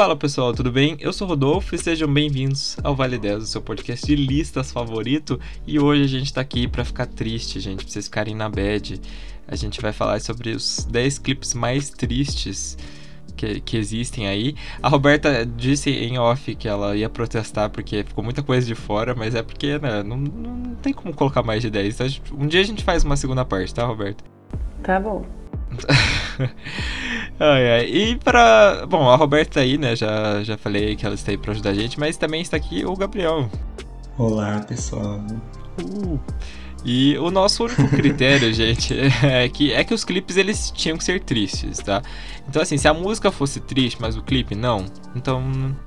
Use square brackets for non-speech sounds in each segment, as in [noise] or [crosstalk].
Fala pessoal, tudo bem? Eu sou Rodolfo e sejam bem-vindos ao Vale 10, o seu podcast de listas favorito. E hoje a gente tá aqui para ficar triste, gente, pra vocês ficarem na bad. A gente vai falar sobre os 10 clipes mais tristes que, que, existem aí. A Roberta disse em off que ela ia protestar porque ficou muita coisa de fora, mas é porque né, não, não tem como colocar mais de 10. Então, um dia a gente faz uma segunda parte, tá, Roberta? Tá bom. [laughs] ai, ai. E pra. Bom, a Roberta tá aí, né? Já, já falei que ela está aí pra ajudar a gente, mas também está aqui o Gabriel. Olá, pessoal. Uh. E o nosso único critério, [laughs] gente, é que, é que os clipes eles tinham que ser tristes, tá? Então, assim, se a música fosse triste, mas o clipe não, então,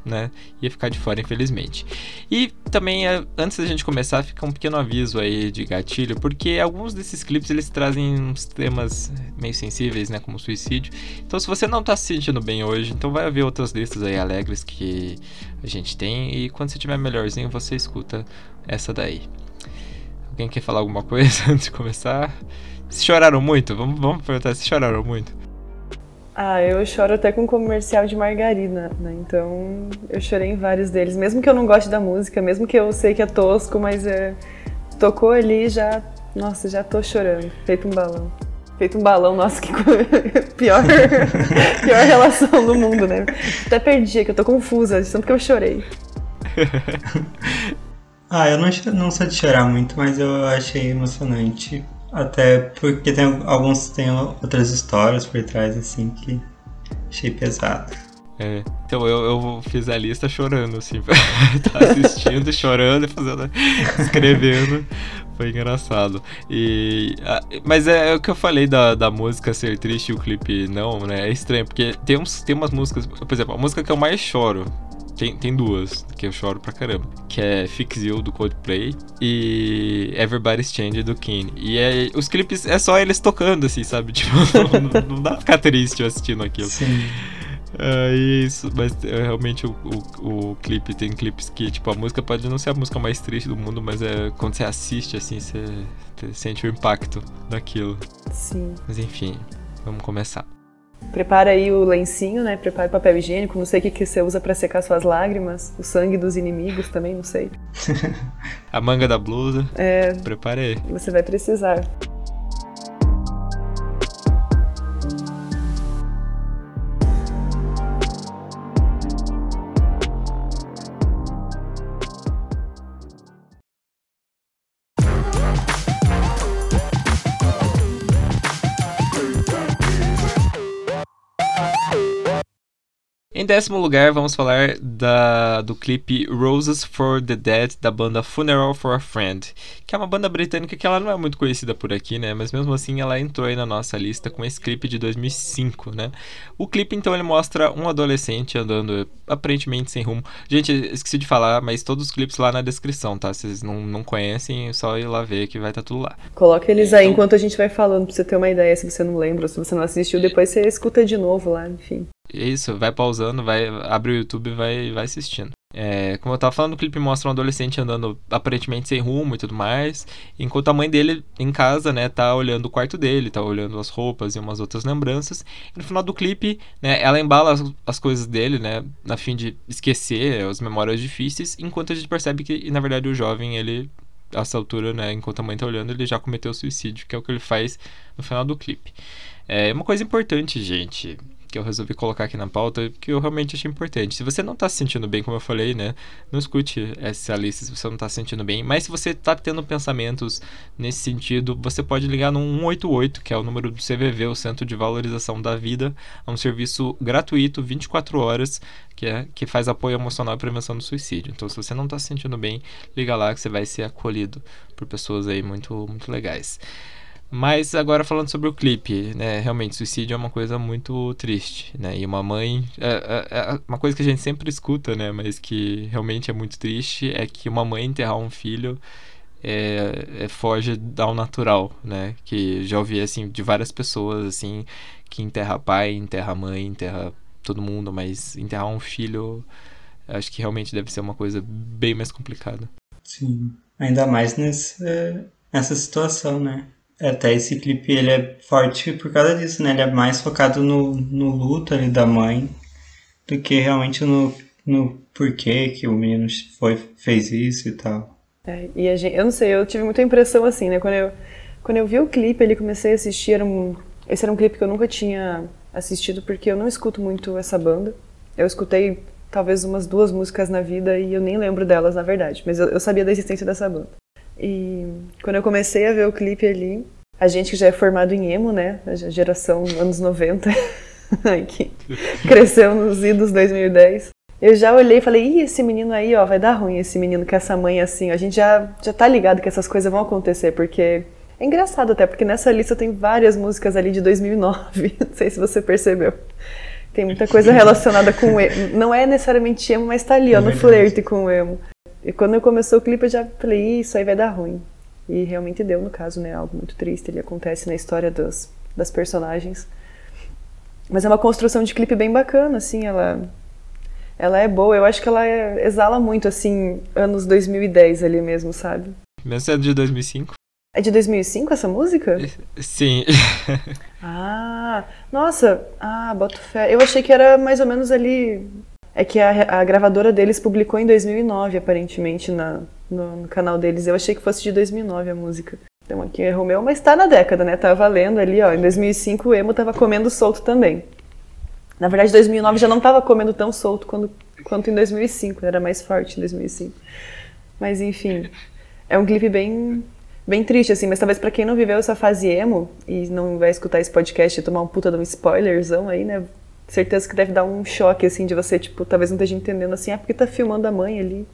né, ia ficar de fora, infelizmente. E também, é, antes da gente começar, fica um pequeno aviso aí de gatilho, porque alguns desses clipes eles trazem uns temas meio sensíveis, né, como suicídio. Então, se você não tá se sentindo bem hoje, então vai haver outras listas aí alegres que a gente tem, e quando você tiver melhorzinho, você escuta essa daí. Alguém quer falar alguma coisa [laughs] antes de começar? Se choraram muito? Vamos, vamos perguntar se choraram muito. Ah, eu choro até com comercial de margarina, né? Então eu chorei em vários deles. Mesmo que eu não goste da música, mesmo que eu sei que é tosco, mas é... tocou ali já. Nossa, já tô chorando. Feito um balão. Feito um balão, nossa, que [laughs] pior, [laughs] pior relação do mundo, né? Até perdi, que eu tô confusa, de tanto que eu chorei. Ah, eu não, não sou de chorar muito, mas eu achei emocionante. Até porque tem alguns tem outras histórias por trás, assim, que achei pesado. É, então eu, eu fiz a lista chorando, assim, [laughs] tá assistindo, chorando e fazendo, escrevendo. Foi engraçado. E, mas é, é, o que eu falei da, da música ser triste e o clipe não, né? É estranho, porque tem, uns, tem umas músicas, por exemplo, a música que eu mais choro tem, tem duas que eu choro pra caramba. Que é Fix You do Coldplay e Everybody's Change do Kane. E é, os clipes é só eles tocando, assim, sabe? [laughs] Tipo, não, não dá pra ficar triste assistindo aquilo. Sim. É isso, mas é, realmente o, o, o, clipe tem clipes que, tipo, a música pode não ser a música mais triste do mundo, mas é quando você assiste, assim, você, você sente o impacto daquilo. Sim. Mas enfim, vamos começar. Prepara aí o lencinho, né? Prepara o papel higiênico. Não sei o que, que você usa para secar suas lágrimas. O sangue dos inimigos também, não sei. [laughs] a manga da blusa. É. Prepare aí. Você vai precisar. Em décimo lugar, vamos falar da, do clipe Roses for the Dead da banda Funeral for a Friend, que é uma banda britânica que ela não é muito conhecida por aqui, né? Mas mesmo assim ela entrou aí na nossa lista com esse clipe de 2005, né? O clipe então ele mostra um adolescente andando aparentemente sem rumo. Gente, esqueci de falar, mas todos os clipes lá na descrição, tá? Se vocês não, não conhecem, é só ir lá ver que vai estar tá tudo lá. Coloca eles aí então, enquanto a gente vai falando, pra você ter uma ideia se você não lembra, se você não assistiu, depois você escuta de novo lá, enfim. Isso, vai pausando, vai abre o YouTube e vai, vai assistindo. É, como eu tava falando, o clipe mostra um adolescente andando aparentemente sem rumo e tudo mais, enquanto a mãe dele em casa, né, tá olhando o quarto dele, tá olhando as roupas e umas outras lembranças. E no final do clipe, né, ela embala as, as coisas dele, né, a fim de esquecer as memórias difíceis, enquanto a gente percebe que, na verdade, o jovem, ele a essa altura, né, enquanto a mãe tá olhando, ele já cometeu suicídio, que é o que ele faz no final do clipe. É uma coisa importante, gente que eu resolvi colocar aqui na pauta, que eu realmente achei importante. Se você não está se sentindo bem, como eu falei, né, não escute essa lista se você não está se sentindo bem, mas se você está tendo pensamentos nesse sentido, você pode ligar no 188, que é o número do CVV, o Centro de Valorização da Vida, é um serviço gratuito, 24 horas, que, é, que faz apoio emocional e prevenção do suicídio. Então, se você não está se sentindo bem, liga lá que você vai ser acolhido por pessoas aí muito, muito legais. Mas agora falando sobre o clipe, né? Realmente, suicídio é uma coisa muito triste, né? E uma mãe. É, é, é, uma coisa que a gente sempre escuta, né? Mas que realmente é muito triste é que uma mãe enterrar um filho é, é, foge ao natural, né? Que já ouvi, assim, de várias pessoas, assim, que enterra pai, enterra mãe, enterra todo mundo, mas enterrar um filho, acho que realmente deve ser uma coisa bem mais complicada. Sim, ainda mais nessa, nessa situação, né? Até esse clipe ele é forte por causa disso, né? Ele é mais focado no, no luto ali da mãe. do que realmente no, no porquê que o menino foi, fez isso e tal. É, e gente, eu não sei, eu tive muita impressão assim, né? Quando eu, quando eu vi o clipe, ele comecei a assistir, era um, esse era um clipe que eu nunca tinha assistido porque eu não escuto muito essa banda. Eu escutei talvez umas duas músicas na vida e eu nem lembro delas, na verdade, mas eu, eu sabia da existência dessa banda. E quando eu comecei a ver o clipe ali, a gente que já é formado em emo, né? A geração anos 90, [laughs] que cresceu nos idos 2010. Eu já olhei e falei, ih, esse menino aí, ó, vai dar ruim esse menino com essa mãe assim. A gente já, já tá ligado que essas coisas vão acontecer, porque é engraçado até, porque nessa lista tem várias músicas ali de 2009. [laughs] Não sei se você percebeu. Tem muita coisa relacionada com emo. Não é necessariamente emo, mas tá ali, ó, é no flerte com o emo. E quando eu começou o clipe, eu já falei, isso aí vai dar ruim. E realmente deu, no caso, né? Algo muito triste. Ele acontece na história das, das personagens. Mas é uma construção de clipe bem bacana, assim. Ela, ela é boa. Eu acho que ela é, exala muito, assim, anos 2010 ali mesmo, sabe? Mesmo sendo de 2005. É de 2005 essa música? Sim. [laughs] ah, nossa. Ah, boto fé. Eu achei que era mais ou menos ali é que a, a gravadora deles publicou em 2009, aparentemente, na, no, no, canal deles. Eu achei que fosse de 2009 a música. Então aqui é Romeu, mas tá na década, né? Tá valendo ali, ó. Em 2005 o emo tava comendo solto também. Na verdade, 2009 já não tava comendo tão solto quando, quanto em 2005. Era mais forte em 2005. Mas enfim, é um clipe bem bem triste, assim, mas talvez para quem não viveu essa fase emo e não vai escutar esse podcast e tomar um puta de um spoilerzão aí, né? Certeza que deve dar um choque, assim, de você, tipo, talvez não esteja entendendo assim, ah, porque tá filmando a mãe ali.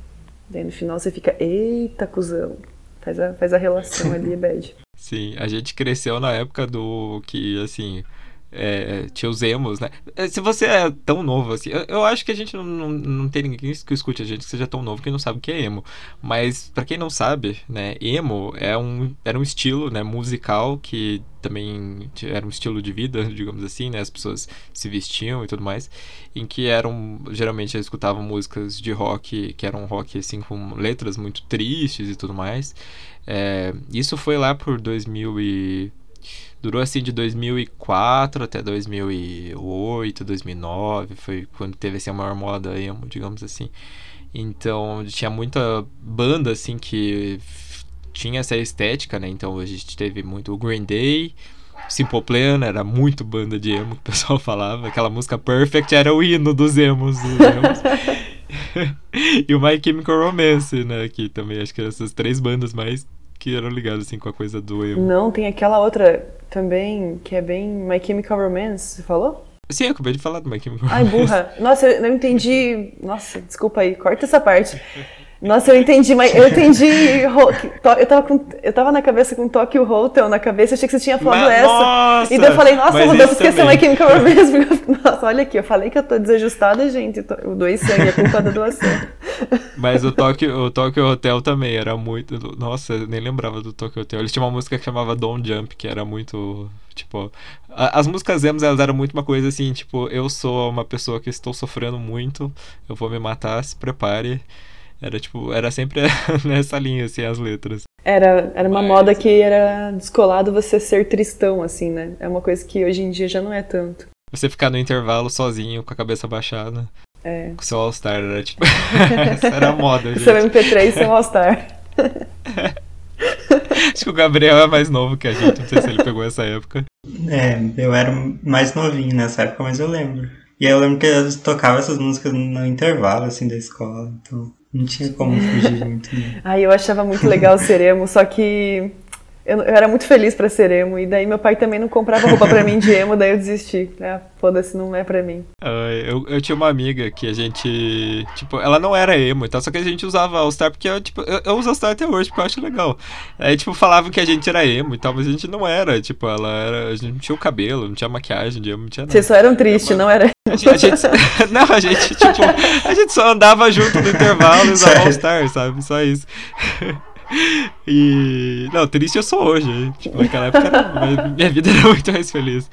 Daí no final você fica, eita, cuzão. Faz a, faz a relação ali, [laughs] bad. Sim, a gente cresceu na época do que, assim, é, tinha os emos, né? É, se você é tão novo assim, eu, eu acho que a gente não, não, não, tem ninguém que escute a gente que seja tão novo que não sabe o que é emo. Mas para quem não sabe, né, emo é um, era um estilo né, musical que também era um estilo de vida, [laughs] digamos assim, né? As pessoas se vestiam e tudo mais, em que eram geralmente escutavam músicas de rock que eram rock assim com letras muito tristes e tudo mais. É, isso foi lá por 2000 e Durou assim de 2004 até 2008, 2009, foi quando teve assim, a maior moda emo, digamos assim. Então tinha muita banda assim que tinha essa estética, né? Então a gente teve muito o Green Day, Simple Plan era muito banda de emo que o pessoal [laughs] falava. Aquela música Perfect era o hino dos emos. Dos emos. [laughs] e o My Chemical Romance, né? Que também acho que eram essas três bandas mais que eram ligados assim com a coisa do emo. Não, tem aquela outra também que é bem My Chemical Romance, você falou? Sim, eu acabei de falar do My Chemical Romance. Ai, burra. Nossa, eu não entendi. Nossa, desculpa aí, corta essa parte. [laughs] Nossa, eu entendi, mas eu entendi. Eu tava, com, eu tava na cabeça com Tokyo Hotel na cabeça, achei que você tinha falado mas, essa. Nossa, e daí eu falei, nossa, Rodolfo esqueceu My Chemical Romance. Nossa, olha aqui, eu falei que eu tô desajustada, gente. Eu doei sangue, é culpa da doação. Mas o Tokyo, o Tokyo Hotel também era muito. Nossa, eu nem lembrava do Tokyo Hotel. Eles tinham uma música que chamava Don't Jump, que era muito. Tipo, as músicas emos elas eram muito uma coisa assim, tipo, eu sou uma pessoa que estou sofrendo muito, eu vou me matar, se prepare. Era tipo, era sempre [laughs] nessa linha, assim, as letras. Era, era uma Mas... moda que era descolado você ser tristão, assim, né? É uma coisa que hoje em dia já não é tanto. Você ficar no intervalo sozinho, com a cabeça baixada. É. Com seu All-Star, era tipo. [laughs] Essa era a moda, [laughs] gente. Seu MP3 e seu All-Star. Acho que o Gabriel é mais novo que a gente, não sei se ele pegou essa época. É, eu era mais novinho nessa época, mas eu lembro. E eu lembro que tocava essas músicas no intervalo, assim, da escola, então... Não tinha como fugir muito. Né? [laughs] Eu achava muito legal ser emo, só que eu, eu, era muito feliz pra ser emo. E daí meu pai também não comprava roupa pra mim de emo, daí eu desisti. Ah, foda-se, não é pra mim. Uh, eu, eu tinha uma amiga que a gente. Tipo, ela não era emo e tal, só que a gente usava All-Star porque eu, tipo, eu, eu uso All-Star até hoje porque eu acho legal. Aí, tipo, falavam que a gente era emo e tal, mas a gente não era. Tipo, ela era. A gente não tinha o cabelo, não tinha maquiagem de emo, não tinha nada. Vocês só eram tristes, não era? A gente, a gente, [laughs] não, a gente, tipo, a gente só andava junto no intervalo e usava [laughs] All-Star, sabe? Só isso. [laughs] E. Não, triste eu sou hoje. Tipo, naquela época minha vida era [laughs] muito mais feliz.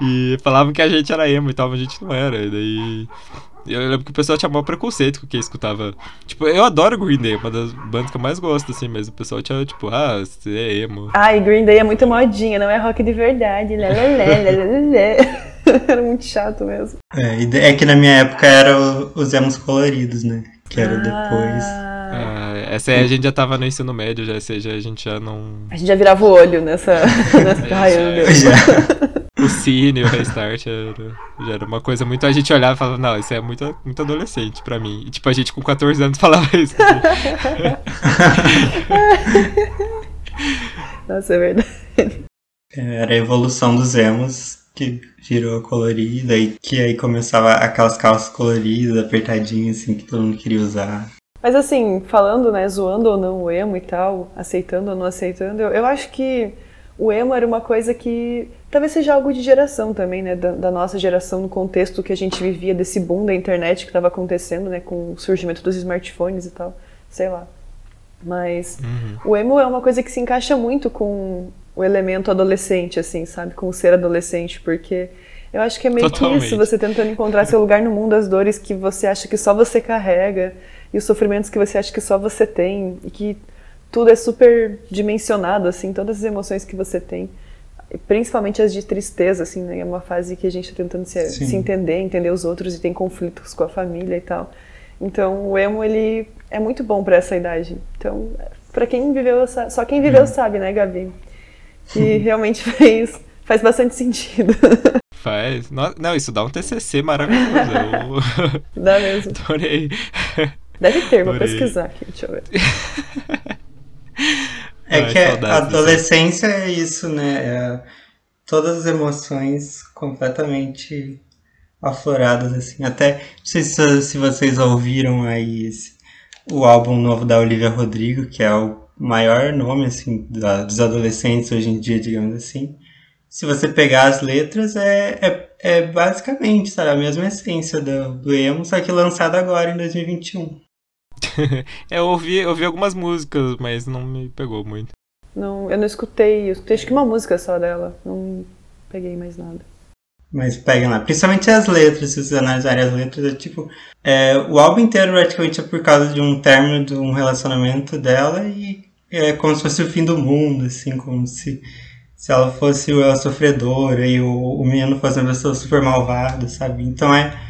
E falavam que a gente era emo e tal, mas a gente não era. E daí. Eu lembro que o pessoal tinha maior preconceito com quem escutava. Tipo, eu adoro Green Day, uma das bandas que eu mais gosto, assim, mas o pessoal tinha, tipo, ah, você é emo. Ai, Green Day é muito modinha, não é rock de verdade. Lé, lé, lé, lé, lé, lé. Era muito chato mesmo. É, é que na minha época era os emos coloridos, né? Que era depois. Ah, essa aí a gente já tava no ensino médio, já, ou seja, a gente já não. A gente já virava o olho nessa, [laughs] nessa raiando. Já. [laughs] O Cine, o Restart, era, já era uma coisa muito. A gente olhava e falava, não, isso é muito, muito adolescente pra mim. E tipo, a gente com 14 anos [laughs] falava isso. Nossa, é verdade. Era a evolução dos emos que virou colorida e que aí começava aquelas calças coloridas, apertadinhas, assim, que todo mundo queria usar. Mas assim, falando, né, zoando ou não o emo e tal, aceitando ou não aceitando, eu, eu acho que o emo era uma coisa que talvez seja algo de geração também, né, da, da nossa geração, no contexto que a gente vivia desse boom da internet que estava acontecendo, né, com o surgimento dos smartphones e tal, sei lá. Mas Uhum. o emo é uma coisa que se encaixa muito com o elemento adolescente, assim, sabe? Com o ser adolescente, porque eu acho que é meio que Totalmente. isso, você tentando encontrar seu lugar no mundo, as dores que você acha que só você carrega e os sofrimentos que você acha que só você tem e que tudo é super dimensionado, assim, todas as emoções que você tem, e principalmente as de tristeza, assim, né? É uma fase que a gente tá tentando se, se entender, entender os outros e tem conflitos com a família e tal. Então, o emo, ele é muito bom pra essa idade. Então, pra quem viveu, só quem viveu sabe, né, Gabi? [laughs] Que realmente fez, faz bastante sentido. [laughs] Faz. Não, isso dá um TCC maravilhoso. [laughs] Dá mesmo. adorei. Deve ter, vou Adorei. pesquisar aqui, deixa eu ver. É Ai, que a saudades disso. adolescência é isso, né? É todas as emoções completamente afloradas, assim. Até, não sei se, se vocês ouviram aí esse- o álbum novo da Olivia Rodrigo, que é o maior nome, assim, da- dos adolescentes hoje em dia, digamos assim. Se você pegar as letras, é, é, é basicamente, sabe, a mesma essência do, do emo, só que lançado agora, em 2021. [laughs] É, eu ouvi, eu ouvi algumas músicas, mas não me pegou muito. Não, eu não escutei, eu escutei acho que uma música só dela. Não peguei mais nada. Mas peguem lá, principalmente as letras, se vocês analisarem as letras, é tipo. é, o álbum inteiro praticamente é por causa de um término de um relacionamento dela e é como se fosse o fim do mundo, assim, como se, se ela fosse a sofredora e o, o menino fosse uma pessoa super malvada, sabe? Então é.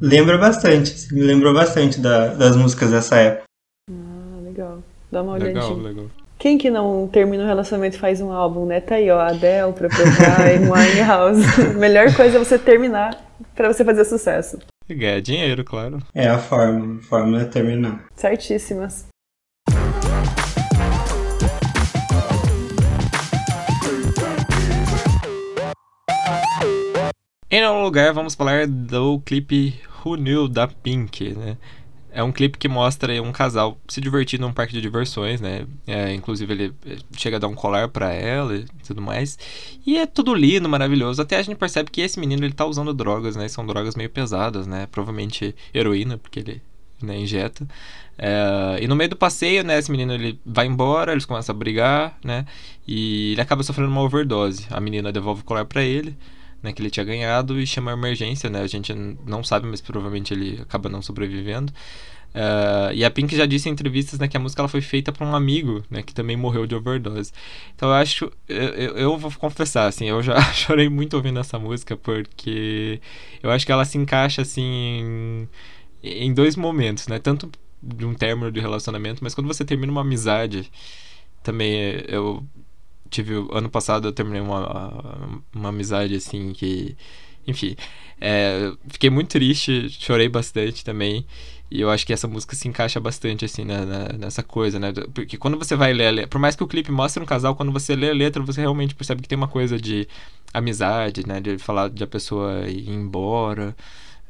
Lembra bastante, assim, me lembrou bastante da- das músicas dessa época. Ah, legal. Dá uma olhadinha. Legal, legal. Quem que não termina um relacionamento e faz um álbum, né? Tá aí, ó, Adele pra provar, Winehouse. [laughs] Melhor coisa é você terminar pra você fazer sucesso. E ganhar dinheiro, claro. É a fórmula, a fórmula é terminar. Certíssimas. Em nono lugar, vamos falar do clipe Who Knew da Pink, né? É um clipe que mostra um casal se divertindo num parque de diversões, né? É, inclusive ele eh, chega a dar um colar pra ela e tudo mais. E é tudo lindo, maravilhoso. Até a gente percebe que esse menino ele tá usando drogas, né? São drogas meio pesadas, né? Provavelmente heroína, porque ele né, injeta. É, e no meio do passeio, né, esse menino ele vai embora, eles começam a brigar, né? E ele acaba sofrendo uma overdose. A menina devolve o colar pra ele, né, que ele tinha ganhado e chama emergência, né? A gente não sabe, mas provavelmente ele acaba não sobrevivendo. É, e a Pink já disse em entrevistas né, que a música ela foi feita para um amigo, né, que também morreu de overdose. Então eu acho, eu, eu, vou confessar, assim, eu já [laughs] chorei muito ouvindo essa música porque eu acho que ela se encaixa assim em, em dois momentos, né? Tanto de um término de relacionamento, mas quando você termina uma amizade, também eu tive ano passado eu terminei uma, uma amizade assim que enfim é, fiquei muito triste chorei bastante também e eu acho que essa música se encaixa bastante assim na, na- nessa coisa né porque quando você vai ler a letra, por mais que o clipe mostre um casal quando você lê a letra você realmente percebe que tem uma coisa de amizade né de falar de a pessoa ir embora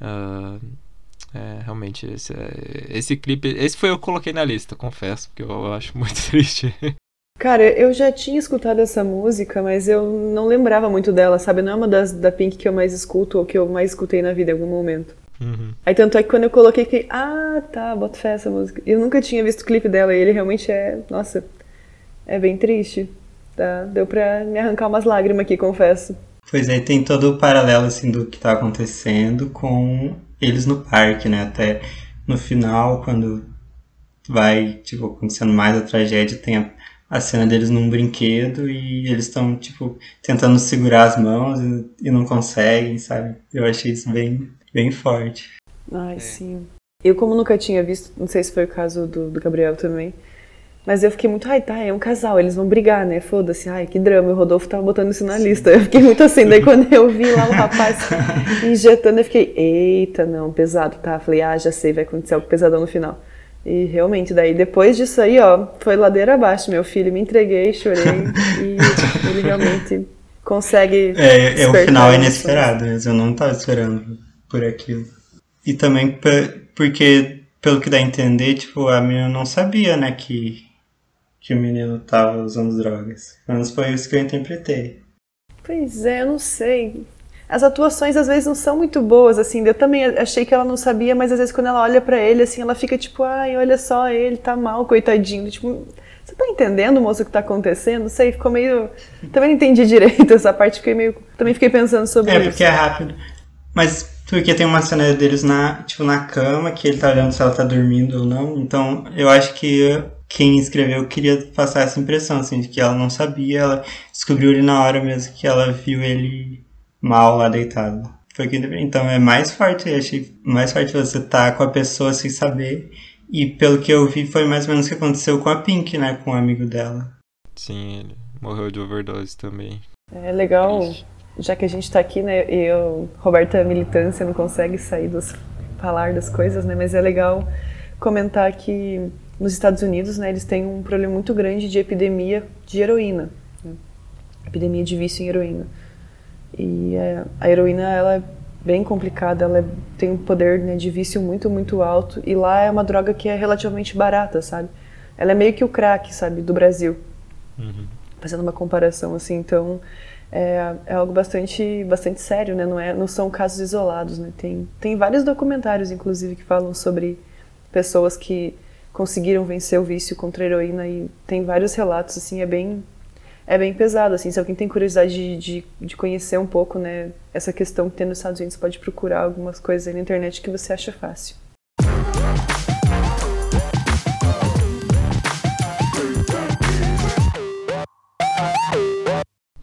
ah, é, realmente, esse, esse clipe. Esse foi eu que coloquei na lista, confesso, porque eu acho muito [laughs] triste. Cara, eu já tinha escutado essa música, mas eu não lembrava muito dela, sabe? Não é uma das da Pink que eu mais escuto ou que eu mais escutei na vida em algum momento. Uhum. Aí tanto é que quando eu coloquei, fiquei, ah, tá, bota fé essa música. Eu nunca tinha visto o clipe dela e ele realmente é, nossa, é bem triste. Tá? Deu pra me arrancar umas lágrimas aqui, confesso. Pois aí tem todo o paralelo assim do que tá acontecendo com eles no parque, né? Até no final, quando vai, tipo, acontecendo mais a tragédia, tem a, a cena deles num brinquedo e eles estão, tipo, tentando segurar as mãos e, e, não conseguem, sabe? Eu achei isso bem, bem forte. Ai, é. sim. Eu, como nunca tinha visto, não sei se foi o caso do, do Gabriel também, mas eu fiquei muito, ai, tá, é um casal, eles vão brigar, né? Foda-se, ai, que drama. O Rodolfo tava botando isso na lista. Eu fiquei muito assim, daí [laughs] quando eu vi lá o rapaz injetando, eu fiquei, eita, não, pesado, tá? Falei, ah, já sei, vai acontecer algo pesadão no final. E realmente, daí depois disso aí, ó, foi ladeira abaixo, meu filho. Me entreguei, chorei [laughs] e ele realmente consegue. É, é o final inesperado, mas eu não tava esperando por aquilo. E também porque, pelo que dá a entender, tipo, a menina não sabia, né, que que o menino tava usando drogas. Pelo menos foi isso que eu interpretei. Pois é, eu não sei. As atuações às vezes não são muito boas, assim. Eu também achei que ela não sabia, mas às vezes quando ela olha para ele, assim, ela fica tipo, ai, olha só, ele tá mal, coitadinho. Tipo, você tá entendendo, moço, o que tá acontecendo? Não sei, ficou meio. Também não entendi direito [laughs] essa parte, fiquei meio. Também fiquei pensando sobre é, isso. É, porque é rápido. Mas porque tem uma cena deles na, tipo, na cama, que ele tá olhando se ela tá dormindo ou não. Então, eu acho que quem escreveu queria passar essa impressão, assim, de que ela não sabia, ela descobriu ele na hora mesmo que ela viu ele mal lá deitado. Foi que então é mais forte, achei mais forte você estar tá com a pessoa sem saber. E pelo que eu vi foi mais ou menos o que aconteceu com a Pink, né, com o um amigo dela. Sim, ele morreu de overdose também. É legal, já que a gente tá aqui, né, eu, Roberta militância não consegue sair dos falar das coisas, né, mas é legal comentar que nos Estados Unidos, né, eles têm um problema muito grande de epidemia de heroína, né? epidemia de vício em heroína. E é, a heroína ela é bem complicada, ela é, tem um poder né, de vício muito muito alto e lá é uma droga que é relativamente barata, sabe? Ela é meio que o crack, sabe, do Brasil. Uhum. Fazendo uma comparação assim, então é, é, algo bastante bastante sério, né? Não é, não são casos isolados, né? Tem tem vários documentários, inclusive, que falam sobre pessoas que conseguiram vencer o vício contra a heroína e tem vários relatos, assim, é bem é bem pesado, assim, se alguém tem curiosidade de, de, de, conhecer um pouco, né, essa questão que tem nos Estados Unidos, pode procurar algumas coisas aí na internet que você acha fácil.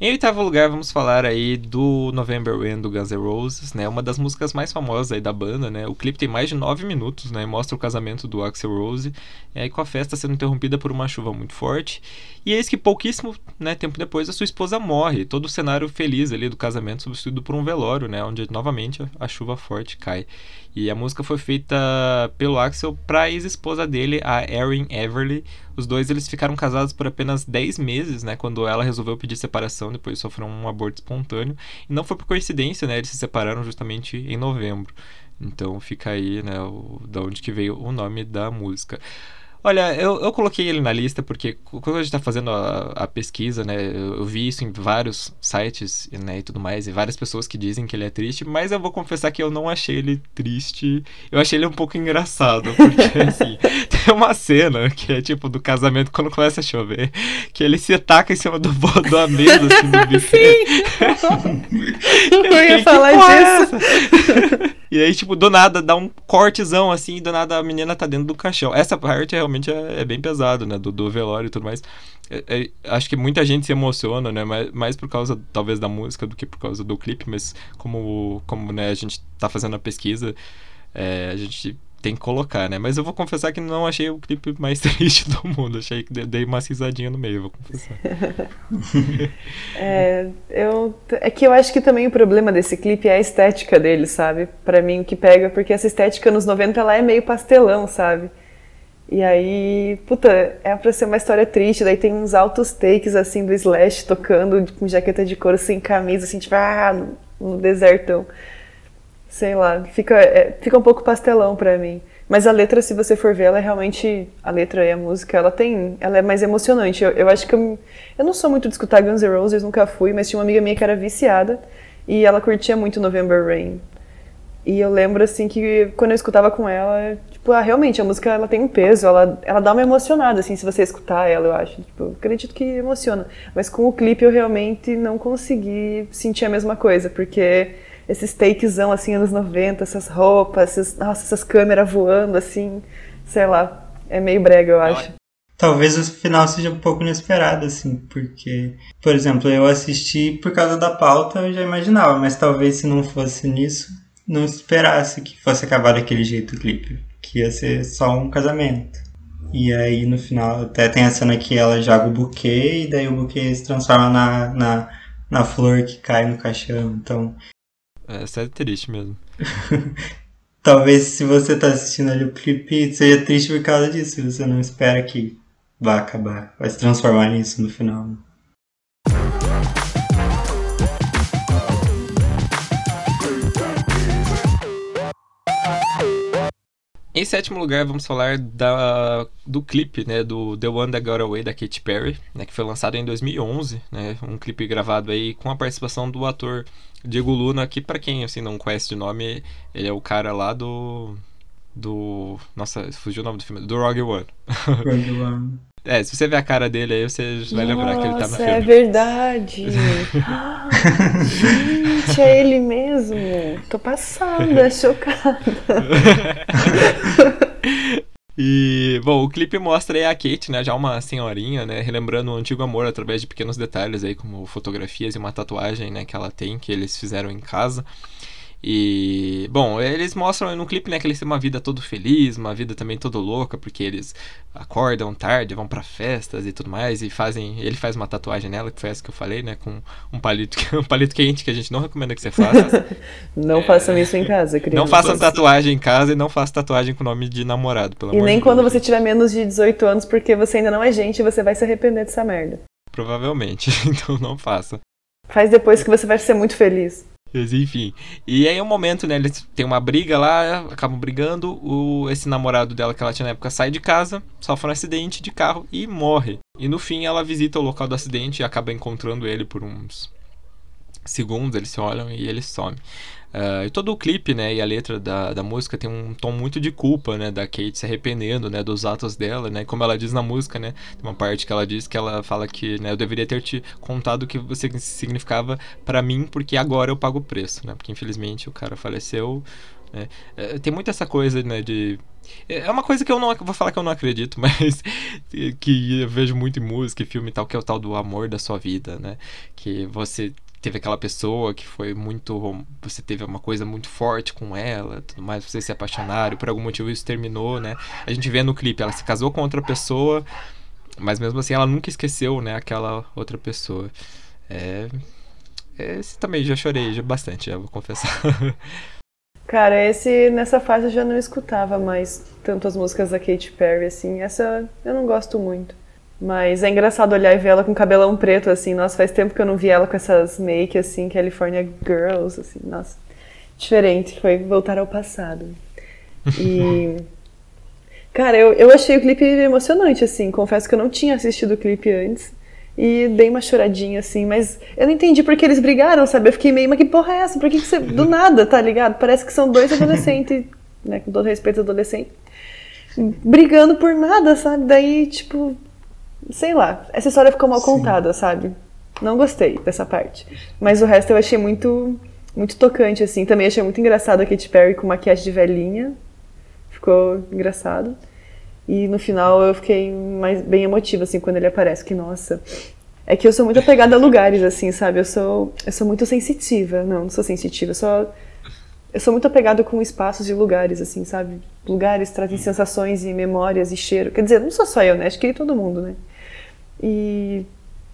Em oitavo lugar, vamos falar aí do November Rain do Guns N' Roses, né? Uma das músicas mais famosas aí da banda, né? O clipe tem mais de nove minutos, né? Mostra o casamento do Axel Rose, é, com a festa sendo interrompida por uma chuva muito forte. E eis que pouquíssimo né, tempo depois a sua esposa morre. Todo o cenário feliz ali do casamento substituído por um velório, né? Onde novamente a chuva forte cai. E a música foi feita pelo Axel para a ex-esposa dele, a Erin Everly. Os dois eles ficaram casados por apenas 10 meses, né? Quando ela resolveu pedir separação, depois sofreu um aborto espontâneo. E não foi por coincidência, né? Eles se separaram justamente em novembro. Então fica aí, né, o, da onde que veio o nome da música. Olha, eu, eu coloquei ele na lista porque quando a gente está fazendo a, a, pesquisa, né, eu, eu, vi isso em vários sites né, e tudo mais, e várias pessoas que dizem que ele é triste, mas eu vou confessar que eu não achei ele triste. Eu achei ele um pouco engraçado, [laughs] porque assim, tem uma cena que é tipo do casamento quando começa a chover, que ele se ataca em cima do da mesa, assim, do [laughs] buffet. Sim! [laughs] eu, eu ia falar é disso. E aí, tipo, do nada dá um cortezão assim, e do nada a menina tá dentro do caixão. Essa parte realmente é, é bem pesado, né? Do, do, velório e tudo mais. É, é, acho que muita gente se emociona, né? Mais, mais por causa, talvez, da música do que por causa do clipe, mas como, como né, a gente tá fazendo a pesquisa, é, a gente tem que colocar, né? Mas eu vou confessar que não achei o clipe mais [laughs] triste do mundo. Achei que dei uma risadinha no meio, vou confessar. [laughs] é, eu, é que eu acho que também o problema desse clipe é a estética dele, sabe? Para mim, o que pega, porque essa estética nos 90 ela é meio pastelão, sabe? E aí, puta, é pra ser uma história triste, daí tem uns altos takes, assim, do Slash tocando com jaqueta de couro sem camisa, assim, tipo, ah, no, no desertão sei lá, fica, é, fica um pouco pastelão para mim. Mas a letra, se você for ver, ela é realmente. A letra e a música, ela tem. Ela é mais emocionante. Eu, eu acho que. Eu, eu não sou muito de escutar Guns N' Roses, nunca fui, mas tinha uma amiga minha que era viciada e ela curtia muito November Rain. E eu lembro, assim, que quando eu escutava com ela, tipo, ah, realmente, a música ela tem um peso, ela, ela dá uma emocionada, assim, se você escutar ela, eu acho. Tipo, acredito que emociona. Mas com o clipe eu realmente não consegui sentir a mesma coisa, porque esses takezão, assim, anos 90, essas roupas, esses, nossa, essas câmeras voando, assim, sei lá, é meio brega, eu acho. Talvez o final seja um pouco inesperado, assim, porque, por exemplo, eu assisti por causa da pauta, eu já imaginava, mas talvez se não fosse nisso, não esperasse que fosse acabar daquele jeito o clipe, que ia ser só um casamento. E aí no final até tem a cena que ela joga o buquê e daí o buquê se transforma na, na, na flor que cai no caixão, então... Essa é triste mesmo. [laughs] Talvez se você tá assistindo ali o clipe seja triste por causa disso, você não espera que vai acabar, vai se transformar nisso no final. Né? Em sétimo lugar, vamos falar da, do clipe, né, do The One That Got Away, da Katy Perry, né, que foi lançado em 2011, né, um clipe gravado aí com a participação do ator Diego Luna, que para quem assim não conhece de nome, ele é o cara lá do do. Nossa, fugiu o nome do filme. Do Rogue One. Rogue One. [laughs] É, se você ver a cara dele aí, você vai Nossa, lembrar que ele tá no filme. É verdade. [laughs] Gente, é ele mesmo. Tô passada, [laughs] chocada. E, bom, o clipe mostra aí a Kate, né, já uma senhorinha, né, relembrando o antigo amor através de pequenos detalhes aí, como fotografias e uma tatuagem, né, que ela tem, que eles fizeram em casa. E, bom, eles mostram no clipe, né, que eles têm uma vida todo feliz, uma vida também todo louca, porque eles acordam tarde, vão para festas e tudo mais, e fazem, ele faz uma tatuagem nela, que foi essa que eu falei, né, com um palito, [laughs] um palito quente que a gente não recomenda que você faça. [laughs] não é... façam isso em casa, criança. Não façam tatuagem em casa e não façam tatuagem com o nome de namorado, pelo e amor nem de quando Deus. você tiver menos de 18 anos, porque você ainda não é gente e você vai se arrepender dessa merda. Provavelmente, [laughs] então não faça. Faz depois que você vai ser muito feliz. Mas enfim. E aí um momento, né? Eles têm uma briga lá, acabam brigando. O, esse namorado dela que ela tinha na época sai de casa, sofre um acidente de carro e morre. E no fim ela visita o local do acidente e acaba encontrando ele por uns segundos, eles se olham e ele some. Uh, e todo o clipe, né, e a letra da, da música tem um tom muito de culpa, né, da Kate se arrependendo, né, dos atos dela, né, como ela diz na música, né, tem uma parte que ela diz que ela fala que, né, eu deveria ter te contado o que você significava para mim, porque agora eu pago o preço, né, porque infelizmente o cara faleceu, né, é, tem muito essa coisa, né, de é uma coisa que eu não vou falar que eu não acredito, [laughs] mas que eu vejo muito em música e filme e tal, que é o tal do amor da sua vida, né? Que você teve aquela pessoa que foi muito. Você teve uma coisa muito forte com ela, tudo mais, vocês se apaixonaram, por algum motivo isso terminou, né? A gente vê no clipe, ela se casou com outra pessoa, mas mesmo assim ela nunca esqueceu, né, aquela outra pessoa. É. Esse também já chorei já bastante, já vou confessar. [laughs] Cara, esse nessa fase eu já não escutava mais tanto as músicas da Katy Perry, assim. Essa eu não gosto muito. Mas é engraçado olhar e ver ela com cabelão preto, assim. Nossa, faz tempo que eu não vi ela com essas make, assim, California Girls, assim. Nossa, diferente. Foi voltar ao passado. E... [laughs] Cara, eu, eu achei o clipe emocionante, assim. Confesso que eu não tinha assistido o clipe antes. E dei uma choradinha, assim, mas eu não entendi porque eles brigaram, sabe? Eu fiquei meio, mas que porra é essa? Por que, que você. Do nada, tá ligado? Parece que são dois adolescentes, né? Com todo respeito adolescente. Brigando por nada, sabe? Daí, tipo, sei lá, essa história ficou mal Sim. contada, sabe? Não gostei dessa parte. Mas o resto eu achei muito muito tocante, assim. Também achei muito engraçado a Katy Perry com maquiagem de velhinha. Ficou engraçado. E no final eu fiquei mais, bem emotiva, assim, quando ele aparece. Que, nossa... É que eu sou muito apegada a lugares, assim, sabe? Eu sou, eu sou muito sensitiva. Não, não sou sensitiva. Eu sou, eu sou muito apegada com espaços e lugares, assim, sabe? Lugares trazem sensações e memórias e cheiro. Quer dizer, não sou só eu, né? Acho que todo mundo, né? E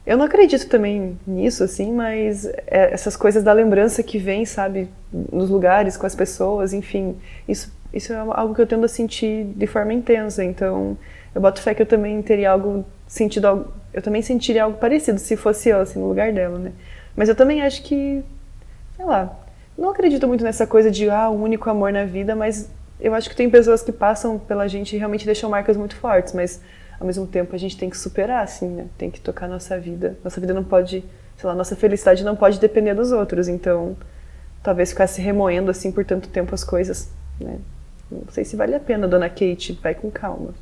eu não acredito também nisso, assim, mas é essas coisas da lembrança que vem, sabe, nos lugares, com as pessoas, enfim, isso, isso é algo que eu tendo a sentir de forma intensa. Então, eu boto fé que eu também teria algo sentido, algo, eu também sentiria algo parecido se fosse eu, assim, no lugar dela, né? Mas eu também acho que, sei lá, não acredito muito nessa coisa de, ah, o único amor na vida, mas eu acho que tem pessoas que passam pela gente e realmente deixam marcas muito fortes, mas ao mesmo tempo a gente tem que superar, assim, né? Tem que tocar nossa vida. Nossa vida não pode, sei lá, nossa felicidade não pode depender dos outros. Então, talvez ficar se remoendo assim por tanto tempo as coisas, né? Não sei se vale a pena, dona Kate, vai com calma.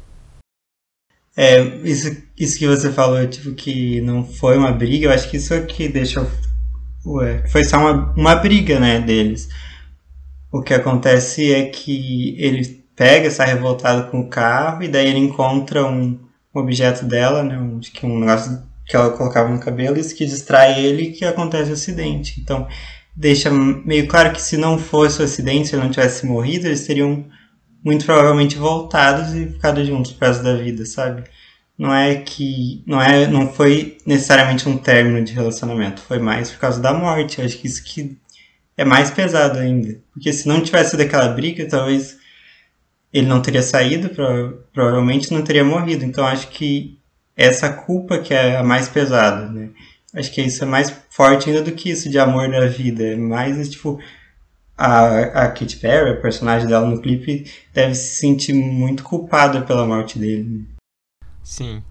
É, isso, isso que você falou, tipo, que não foi uma briga, eu acho que isso é que deixa Ué, foi só uma, uma briga, né, deles. O que acontece é que ele pega, sai revoltado com o carro, e daí ele encontra um objeto dela, né, um, um negócio que ela colocava no cabelo, isso que distrai ele que acontece o acidente. Então, deixa meio claro que se não fosse o acidente, se ele não tivesse morrido, eles teriam muito provavelmente voltados e ficado juntos pro resto da vida, sabe? Não é que não é não foi necessariamente um término de relacionamento, foi mais por causa da morte. Eu acho que isso que é mais pesado ainda, porque se não tivesse daquela briga, talvez ele não teria saído, provavelmente não teria morrido. Então acho que essa culpa que é a mais pesada, né? Acho que isso é mais forte ainda do que isso de amor na vida. É mais, tipo, a, a Katy Perry, a personagem dela no clipe, deve se sentir muito culpada pela morte dele. Sim.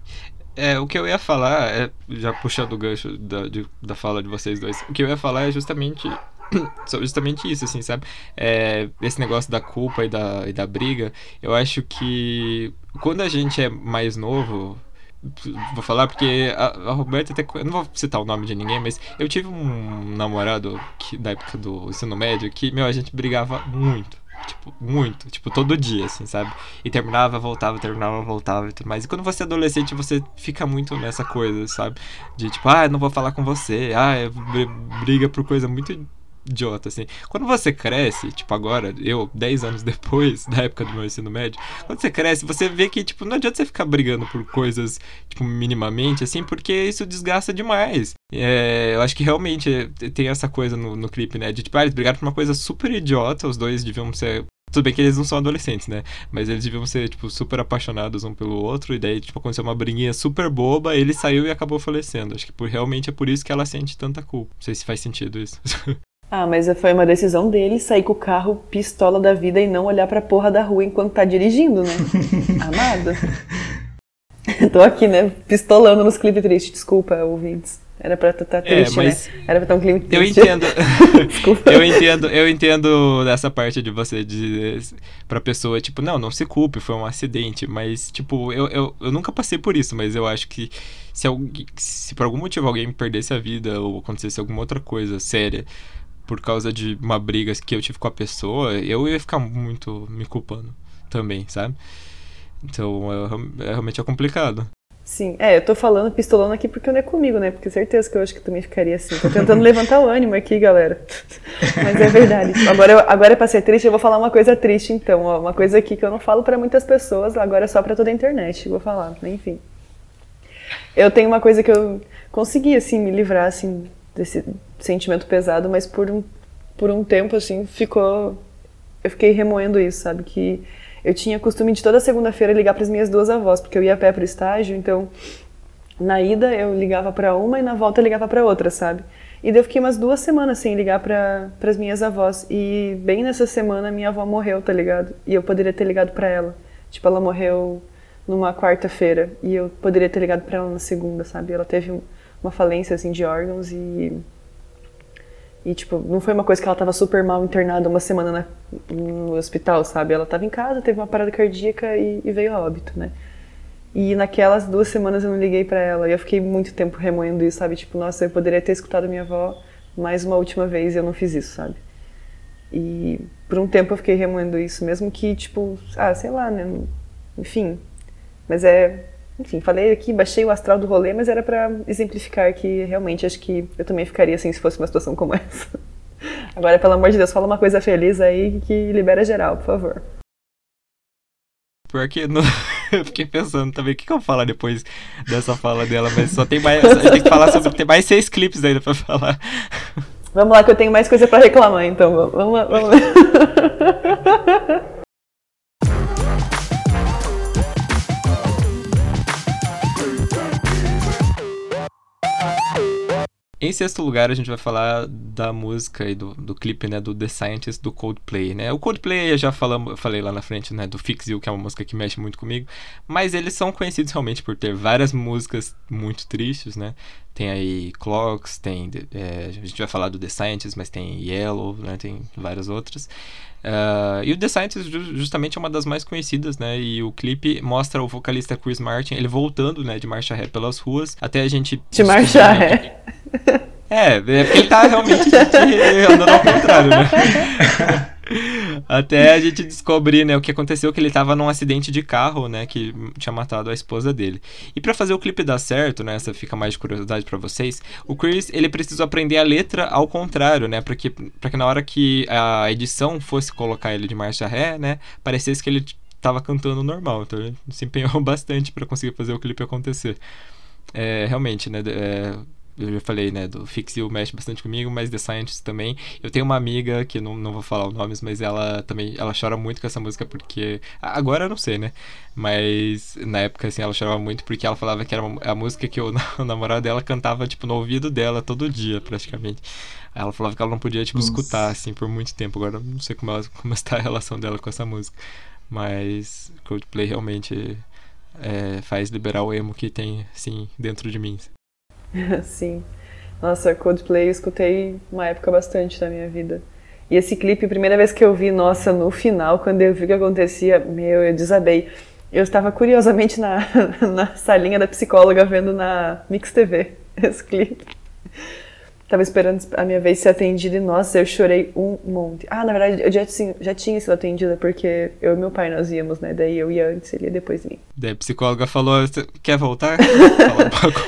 É, o que eu ia falar, é, já puxando o gancho da, de, da fala de vocês dois, o que eu ia falar é justamente [coughs] justamente isso, assim, sabe? É, esse negócio da culpa e da, e da briga, eu acho que quando a gente é mais novo, Vou falar porque a, a, Roberta até. Eu não vou citar o nome de ninguém, mas eu tive um namorado que, da época do ensino médio que, meu, a gente brigava muito. Tipo, muito. Tipo, todo dia, assim, sabe? E terminava, voltava, terminava, voltava e tudo mais. E quando você é adolescente, você fica muito nessa coisa, sabe? De tipo, ah, não vou falar com você. Ah, briga por coisa muito idiota, assim. Quando você cresce, tipo agora, eu, 10 anos depois da época do meu ensino médio, quando você cresce, você vê que, tipo, não adianta você ficar brigando por coisas, tipo, minimamente, assim, porque isso desgasta demais. É, eu acho que realmente tem essa coisa no, no clipe, né? De, tipo, ah, eles brigaram por uma coisa super idiota, os dois deviam ser tudo bem que eles não são adolescentes, né? Mas eles deviam ser, tipo, super apaixonados um pelo outro. E daí, tipo, aconteceu uma briguinha super boba. Ele saiu e acabou falecendo. Acho que por, realmente é por isso que ela sente tanta culpa. Não sei se faz sentido isso. [laughs] Ah, mas foi uma decisão dele sair com o carro pistola da vida e não olhar pra porra da rua enquanto tá dirigindo, né? [laughs] Amado. [laughs] Tô aqui, né? Pistolando nos clipes tristes. Desculpa, ouvintes. Era pra estar tá é, triste, é, mas né? Era pra estar um clipe triste. Eu entendo. [laughs] Desculpa. eu entendo, eu entendo dessa parte de você dizer pra pessoa, tipo, não, não se culpe, foi um acidente. Mas, tipo, eu, eu, eu nunca passei por isso, mas eu acho que se, alguém, se por algum motivo alguém perdesse a vida ou acontecesse alguma outra coisa séria por causa de uma briga que eu tive com a pessoa, eu ia ficar muito me culpando também, sabe? Então, é, é, realmente é complicado. Sim, é, eu tô falando pistolando aqui porque não é comigo, né? Porque certeza que eu acho que também ficaria assim. Tô tentando [laughs] levantar o ânimo aqui, galera. [laughs] Mas é verdade. Agora, agora é pra ser triste, eu vou falar uma coisa triste, então. Ó, uma coisa aqui que eu não falo para muitas pessoas, agora é só pra toda a internet. Vou falar, enfim. Eu tenho uma coisa que eu consegui, assim, me livrar, assim, desse sentimento pesado, mas por um, por um tempo, assim, ficou. Eu fiquei remoendo isso, sabe? Que eu tinha costume de toda segunda-feira ligar para as minhas duas avós, porque eu ia a pé para o estágio, então na ida eu ligava para uma e na volta eu ligava para outra, sabe? E daí eu fiquei umas duas semanas sem ligar para as minhas avós. E bem nessa semana minha avó morreu, tá ligado? E eu poderia ter ligado para ela. Tipo, ela morreu numa quarta-feira e eu poderia ter ligado para ela na segunda, sabe? Ela teve um, uma falência assim de órgãos e e tipo, não foi uma coisa que ela tava super mal internada uma semana na, no hospital, sabe? Ela tava em casa, teve uma parada cardíaca e, e veio a óbito, né? E naquelas duas semanas eu não liguei para ela e eu fiquei muito tempo remoendo isso, sabe? Tipo, nossa, eu poderia ter escutado minha avó mais uma última vez e eu não fiz isso, sabe? E por um tempo eu fiquei remoendo isso, mesmo que, tipo, ah, sei lá, né? Enfim. Mas é enfim, falei aqui, baixei o astral do rolê, mas era para exemplificar que realmente acho que eu também ficaria assim se fosse uma situação como essa. [laughs] Agora, pelo amor de Deus, fala uma coisa feliz aí que libera geral, por favor. Porque no... [laughs] eu fiquei pensando também, o que, que eu vou falar depois dessa fala dela, mas só tem mais. [laughs] A tem que falar sobre. Tem mais seis clipes ainda pra falar. Vamos lá, que eu tenho mais coisa para reclamar, então. Vamos lá, vamos lá. Em sexto lugar, a gente vai falar da música e do, do clipe, né, do The Scientist do Coldplay, né? O Coldplay eu já falamos, falei lá na frente, né, do Fix You, que é uma música que mexe muito comigo, mas eles são conhecidos realmente por ter várias músicas muito tristes, né? Tem aí Clocks, tem é, a gente vai falar do The Scientist, mas tem Yellow, né? Tem várias outras. Uh, e o The Scientist justamente é uma das mais conhecidas, né? E o clipe mostra o vocalista Chris Martin, ele voltando, né, de marcha ré pelas ruas, até a gente... De marcha ré. É, é porque ele tá realmente andando ao contrário, né? [laughs] Até a gente descobrir, né, o que aconteceu que ele tava num acidente de carro, né, que tinha matado a esposa dele. E para fazer o clipe dar certo, né, essa fica mais de curiosidade para vocês, o Chris, ele precisou aprender a letra ao contrário, né, para que na hora que a edição fosse colocar ele de marcha ré, né, parecesse que ele tava cantando normal. Então ele se empenhou [laughs] bastante para conseguir fazer o clipe acontecer. É, realmente, né, é, eu já falei, né, do Fixio mexe bastante comigo, mas The Scientist também. Eu tenho uma amiga, que não, não vou falar os nomes, mas ela também, ela chora muito com essa música porque, agora eu não sei, né, mas na época, assim, ela chorava muito porque ela falava que era uma, a música que o, [laughs] o namorado dela cantava, tipo, no ouvido dela todo dia, praticamente. Aí ela falava que ela não podia, tipo, Nossa. escutar, assim, por muito tempo. Agora eu não sei como, ela, [laughs] como está a relação dela com essa música. Mas Coldplay realmente é, faz liberar o emo que tem, assim, dentro de mim. [laughs] Sim. Nossa, Coldplay eu escutei uma época bastante da minha vida. E esse clipe, primeira vez que eu vi, nossa, no final, quando eu vi o que acontecia, meu, eu desabei. Eu estava curiosamente na, [laughs] na salinha da psicóloga vendo na Mix TV [laughs] esse clipe. Tava esperando a minha vez ser atendida e, nossa, eu chorei um monte. Ah, na verdade, eu já, assim, já tinha sido atendida porque eu e meu pai nós íamos, né? Daí eu ia antes, ele ia depois de mim. Daí a psicóloga falou: quer voltar? [laughs]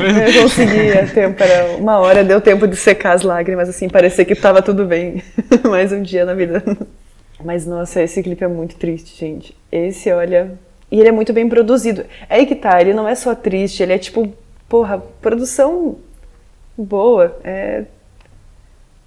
Eu consegui, a tempo, era uma hora, deu tempo de secar as lágrimas, assim, parecia que tava tudo bem. [laughs] Mais um dia na vida. Mas, nossa, esse clipe é muito triste, gente. Esse, olha. E ele é muito bem produzido. É aí que tá, ele não é só triste, ele é tipo, porra, produção boa. É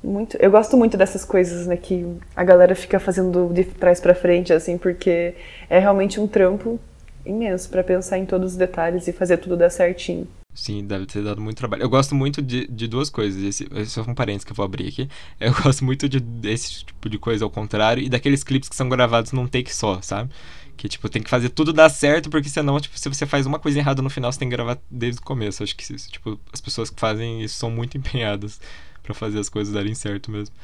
muito, eu gosto muito dessas coisas, né, que a galera fica fazendo de trás para frente, assim, porque é realmente um trampo imenso para pensar em todos os detalhes e fazer tudo dar certinho. Sim, deve ter dado muito trabalho. Eu gosto muito de, de duas coisas. Esse, esse é um parênteses que eu vou abrir aqui. Eu gosto muito de, desse tipo de coisa ao contrário e daqueles clipes que são gravados num take só, sabe? Que, tipo, tem que fazer tudo dar certo, porque senão, tipo, se você faz uma coisa errada no final, você tem que gravar desde o começo. Acho que, tipo, as pessoas que fazem isso são muito [laughs] empenhadas para fazer as coisas darem certo mesmo.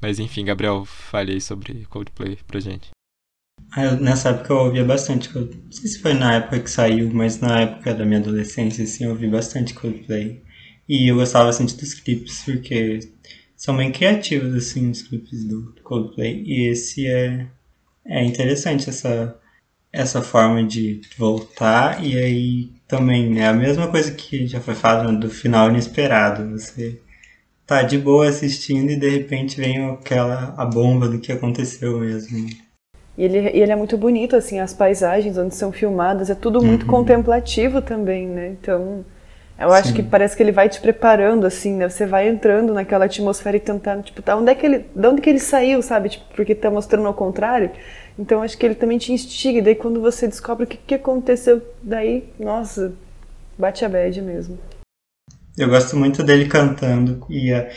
Mas enfim, Gabriel, falei sobre Coldplay pra gente. Ah, nessa época eu ouvia bastante. Não sei se foi na época que saiu, mas na época da minha adolescência, assim, eu ouvi bastante Coldplay. E eu gostava bastante dos clipes, porque são bem criativos, assim, os clipes do Coldplay. E esse é, é interessante, essa essa forma de voltar e aí também é a mesma coisa que já foi falado do final inesperado. Você tá de boa assistindo e de repente vem aquela a bomba do que aconteceu mesmo. E ele, ele é muito bonito, assim, as paisagens onde são filmadas, é tudo muito uhum. contemplativo também, né? Então, eu acho Sim. que parece que ele vai te preparando, assim, né? Você vai entrando naquela atmosfera e tentando, tipo, tá, onde é que ele, de onde que ele saiu, sabe? Tipo, porque tá mostrando ao contrário. Então acho que ele também te instiga. E daí quando você descobre o que, que aconteceu, daí, nossa, bate a bad mesmo. Eu gosto muito dele cantando e a,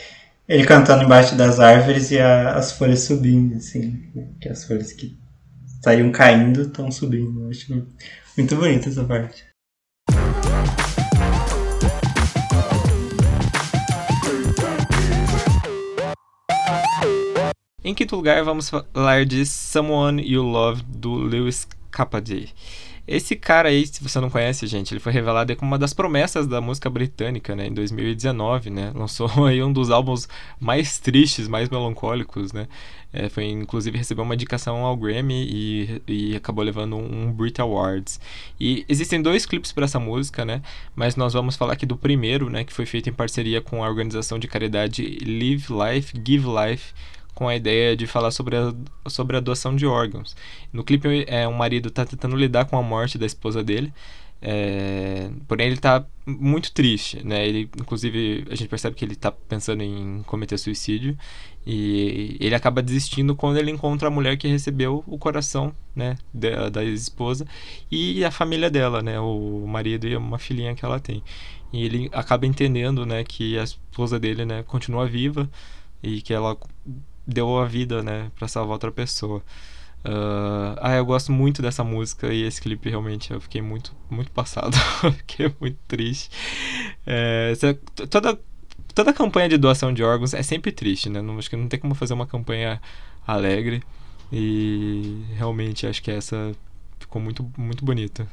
ele cantando embaixo das árvores e a, as folhas subindo, assim, né? que as folhas que estariam caindo estão subindo. Eu acho muito bonita essa parte. Em quinto lugar, vamos falar de Someone You Love, do Lewis Capaldi. Esse cara aí, se você não conhece, gente, ele foi revelado como uma das promessas da música britânica, né, em 2019, né? [laughs] Lançou aí um dos álbuns mais tristes, mais melancólicos, né? É, foi inclusive recebeu uma indicação ao Grammy e, e acabou levando um, um Brit Awards. E existem dois clipes para essa música, né? Mas nós vamos falar aqui do primeiro, né, que foi feito em parceria com a organização de caridade Live Life, Give Life com a ideia de falar sobre a, sobre a doação de órgãos. No clipe, é, um marido está tentando lidar com a morte da esposa dele, é, porém ele está muito triste, né? Ele, inclusive, a gente percebe que ele está pensando em cometer suicídio e ele acaba desistindo quando ele encontra a mulher que recebeu o coração, né, da, da esposa e a família dela, né, o marido e uma filhinha que ela tem. E ele acaba entendendo, né, que a esposa dele, né, continua viva e que ela deu a vida, né, para salvar outra pessoa. Uh, ah, eu gosto muito dessa música e esse clipe realmente eu fiquei muito, muito passado, [laughs] fiquei muito triste. É, toda, toda campanha de doação de órgãos é sempre triste, né? Não, acho que não tem como fazer uma campanha alegre e realmente acho que essa ficou muito, muito bonita.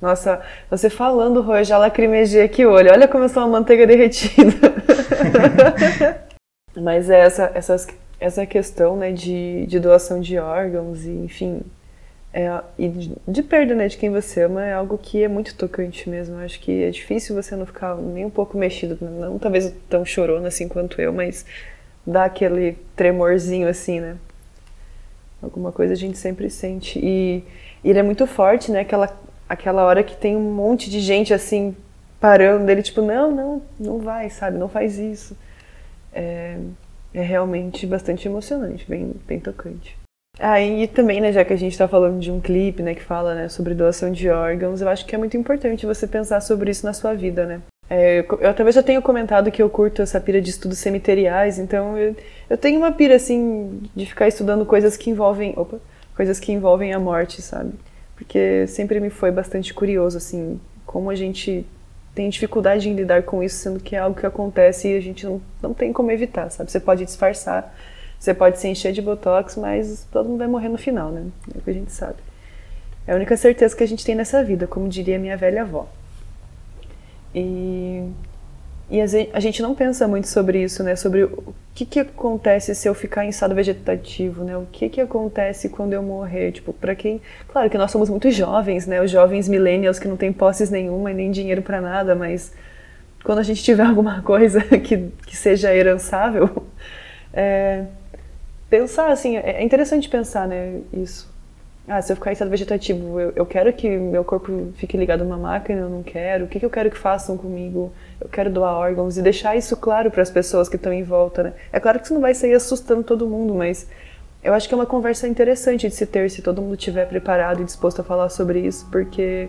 Nossa, você falando, Rô, já lacrimejei aqui o olho. Olha como eu sou uma manteiga derretida. [laughs] [laughs] Mas é essa, essa, essa questão né, de, de doação de órgãos e, enfim, é, e de, de, perda né, de quem você ama é algo que é muito tocante mesmo. Eu acho que é difícil você não ficar nem um pouco mexido, não talvez tão chorona assim quanto eu, mas dá aquele tremorzinho assim, né? Alguma coisa a gente sempre sente. E, e ele é muito forte, né? Aquela, aquela hora que tem um monte de gente assim parando dele, tipo, não, não, não vai, sabe? Não faz isso. É, é realmente bastante emocionante, bem, bem tocante. Ah, e também, né, já que a gente está falando de um clipe, né, que fala, né, sobre doação de órgãos, eu acho que é muito importante você pensar sobre isso na sua vida, né. É, eu, eu talvez já tenha comentado que eu curto essa pira de estudos cemiteriais, então eu, eu tenho uma pira, assim, de ficar estudando coisas que envolvem, opa, coisas que envolvem a morte, sabe. Porque sempre me foi bastante curioso, assim, como a gente tem dificuldade em lidar com isso, sendo que é algo que acontece e a gente não, não tem como evitar, sabe? Você pode disfarçar, você pode se encher de botox, mas todo mundo vai morrer no final, né? É o que a gente sabe. É a única certeza que a gente tem nessa vida, como diria minha velha avó. E e a gente não pensa muito sobre isso, né? Sobre o que, que acontece se eu ficar em estado vegetativo, né? O que, que acontece quando eu morrer? Tipo, para quem... Claro que nós somos muito jovens, né? Os jovens millennials que não têm posses nenhuma e nem dinheiro para nada, mas quando a gente tiver [laughs] alguma coisa que, que seja herançável, [laughs] é, pensar, assim, é interessante pensar, né? Isso. Ah, se eu ficar em estado vegetativo, eu, eu quero que meu corpo fique ligado a uma máquina, eu não quero. O que, que eu quero que façam comigo? Eu quero doar órgãos e deixar isso claro para as pessoas que estão em volta, né? É claro que isso não vai sair assustando todo mundo, mas eu acho que é uma conversa interessante de se ter se todo mundo estiver preparado e disposto a falar sobre isso, porque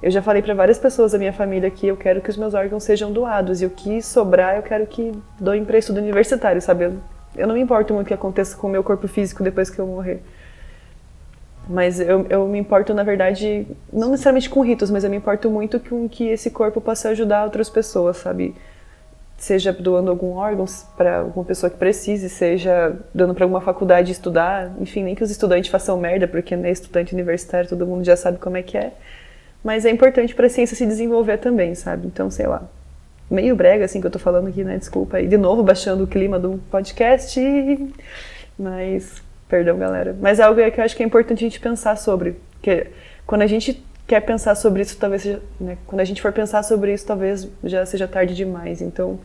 eu já falei para várias pessoas da minha família que eu quero que os meus órgãos sejam doados e o que sobrar eu quero que doem para estudo universitário, sabe? Eu, eu não me importo muito o que aconteça com o meu corpo físico depois que eu morrer. Mas eu, eu me importo, na verdade, não necessariamente com ritos, mas eu me importo muito com que esse corpo possa ajudar outras pessoas, sabe? Seja doando algum órgão para alguma pessoa que precise, seja dando para alguma faculdade estudar, enfim, nem que os estudantes façam merda, porque né, estudante universitário todo mundo já sabe como é que é. Mas é importante para a ciência se desenvolver também, sabe? Então, sei lá. Meio brega, assim, que eu tô falando aqui, né? Desculpa aí. De novo, baixando o clima do podcast. Mas Perdão, galera. Mas é algo que eu acho que é importante a gente pensar sobre. Que quando a gente quer pensar sobre isso, talvez seja, né, quando a gente for pensar sobre isso, talvez já seja tarde demais. Então,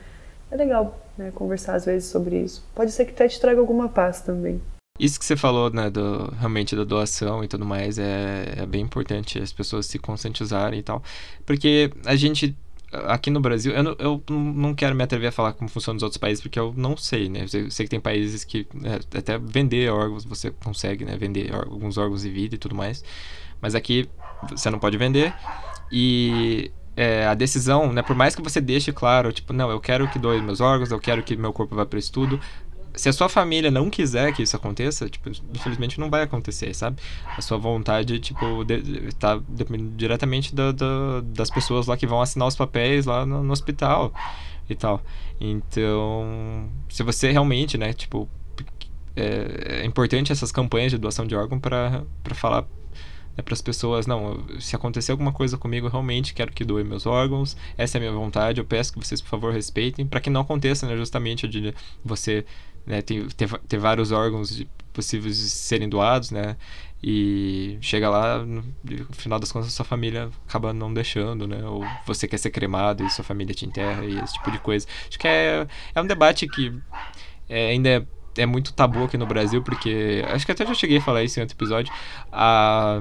é legal né, conversar às vezes sobre isso. Pode ser que até te traga alguma paz também. Isso que você falou, né, do, realmente da doação e tudo mais, é, é bem importante as pessoas se conscientizarem e tal. Porque a gente aqui no Brasil, eu não, eu não quero me atrever a falar como funciona nos outros países, porque eu não sei, né? Eu sei que tem países que né, até vender órgãos você consegue, né? Vender alguns órgãos de vida e tudo mais. Mas aqui você não pode vender. E é, a decisão, né? Por mais que você deixe claro, tipo, não, eu quero que doe meus órgãos, eu quero que meu corpo vá para estudo, se a sua família não quiser que isso aconteça, tipo, infelizmente não vai acontecer, sabe? A sua vontade, tipo, de, tá dependendo diretamente da, da, das pessoas lá que vão assinar os papéis lá no, no, hospital e tal. Então, se você realmente, né, tipo, é, é importante essas campanhas de doação de órgão para falar né, para as pessoas, não, se acontecer alguma coisa comigo, realmente quero que doe meus órgãos, essa é a minha vontade, eu peço que vocês, por favor, respeitem, para que não aconteça, né, justamente de você né, ter, ter, ter vários órgãos possíveis de serem doados, né? E chega lá, no, no final das contas, sua família acaba não deixando, né? Ou você quer ser cremado e sua família te enterra e esse tipo de coisa. Acho que é, é um debate que é, ainda é é muito tabu aqui no Brasil, porque acho que até já cheguei a falar isso em outro episódio. A,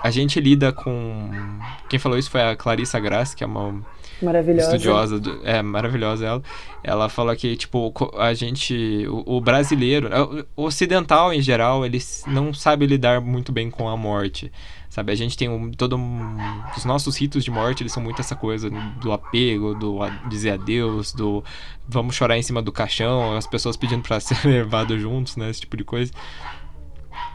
a gente lida com. Quem falou isso foi a Clarissa Graça, que é uma maravilhosa. estudiosa, é maravilhosa ela. Ela fala que, tipo, a gente, o, o, brasileiro, o ocidental em geral, ele não sabe lidar muito bem com a morte. Sabe, a gente tem um, todo um, os nossos ritos de morte, eles são muito essa coisa do apego, do a, dizer adeus, do vamos chorar em cima do caixão, as pessoas pedindo para [laughs] ser levado juntos, né, esse tipo de coisa.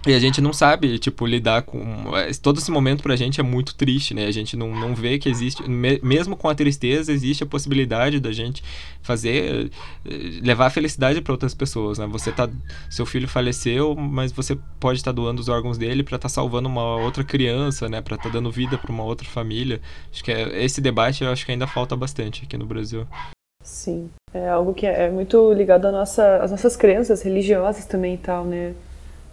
E a gente não sabe, tipo, lidar com. É, todo esse momento pra gente é muito triste, né? A gente não, não vê que existe. Mesmo com a tristeza, existe a possibilidade da gente fazer. Eh, levar a felicidade para outras pessoas, né? Você tá. Seu filho faleceu, mas você pode estar tá doando os órgãos dele para estar tá salvando uma outra criança, né? Pra estar tá dando vida para uma outra família. Acho que é, esse debate eu acho que ainda falta bastante aqui no Brasil. Sim. É algo que é, é muito ligado à nossa, às nossas crenças religiosas também e tal, né?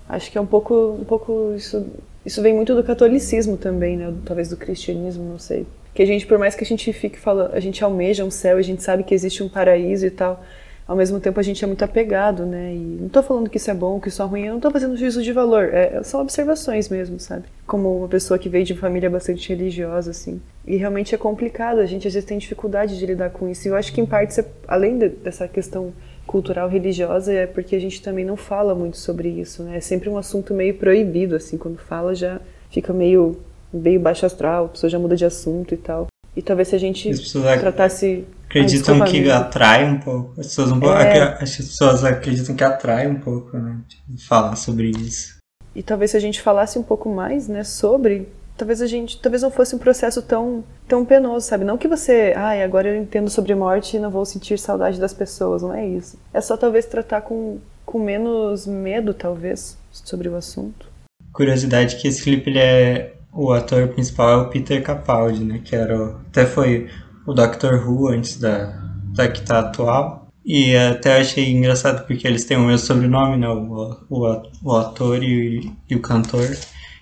Acho que é um pouco, um pouco isso, isso vem muito do catolicismo também, né? Talvez do cristianismo, não sei. Que a gente, por mais que a gente fique falando, a gente almeja um céu, a gente sabe que existe um paraíso e tal, ao mesmo tempo a gente é muito apegado, né? E não tô falando que isso é bom, que isso é ruim, eu não tô fazendo juízo de valor, é, são observações mesmo, sabe? Como uma pessoa que veio de família bastante religiosa, assim. E realmente é complicado, a gente às vezes tem dificuldade de lidar com isso. E eu acho que em parte, além de, dessa questão cultural religiosa é porque a gente também não fala muito sobre isso, né? É sempre um assunto meio proibido, assim, quando fala já fica meio, meio baixo astral, a pessoa já muda de assunto e tal. E talvez se a gente tratasse... Acreditam que atrai um pouco. As pessoas, um é... as pessoas acreditam que atrai um pouco, né? Tipo, falar sobre isso. E talvez se a gente falasse um pouco mais, né, sobre talvez a gente, talvez não fosse um processo tão tão penoso, sabe? Não que você, ai, agora eu entendo sobre morte e não vou sentir saudade das pessoas, não é isso. É só talvez tratar com, com menos medo, talvez, sobre o assunto. Curiosidade que esse clipe ele é o ator principal é o Peter Capaldi, né? Que era o, até foi o Doctor Who antes da da que tá atual. E até achei engraçado porque eles têm o mesmo sobrenome, né? O, o, o ator e, e o cantor.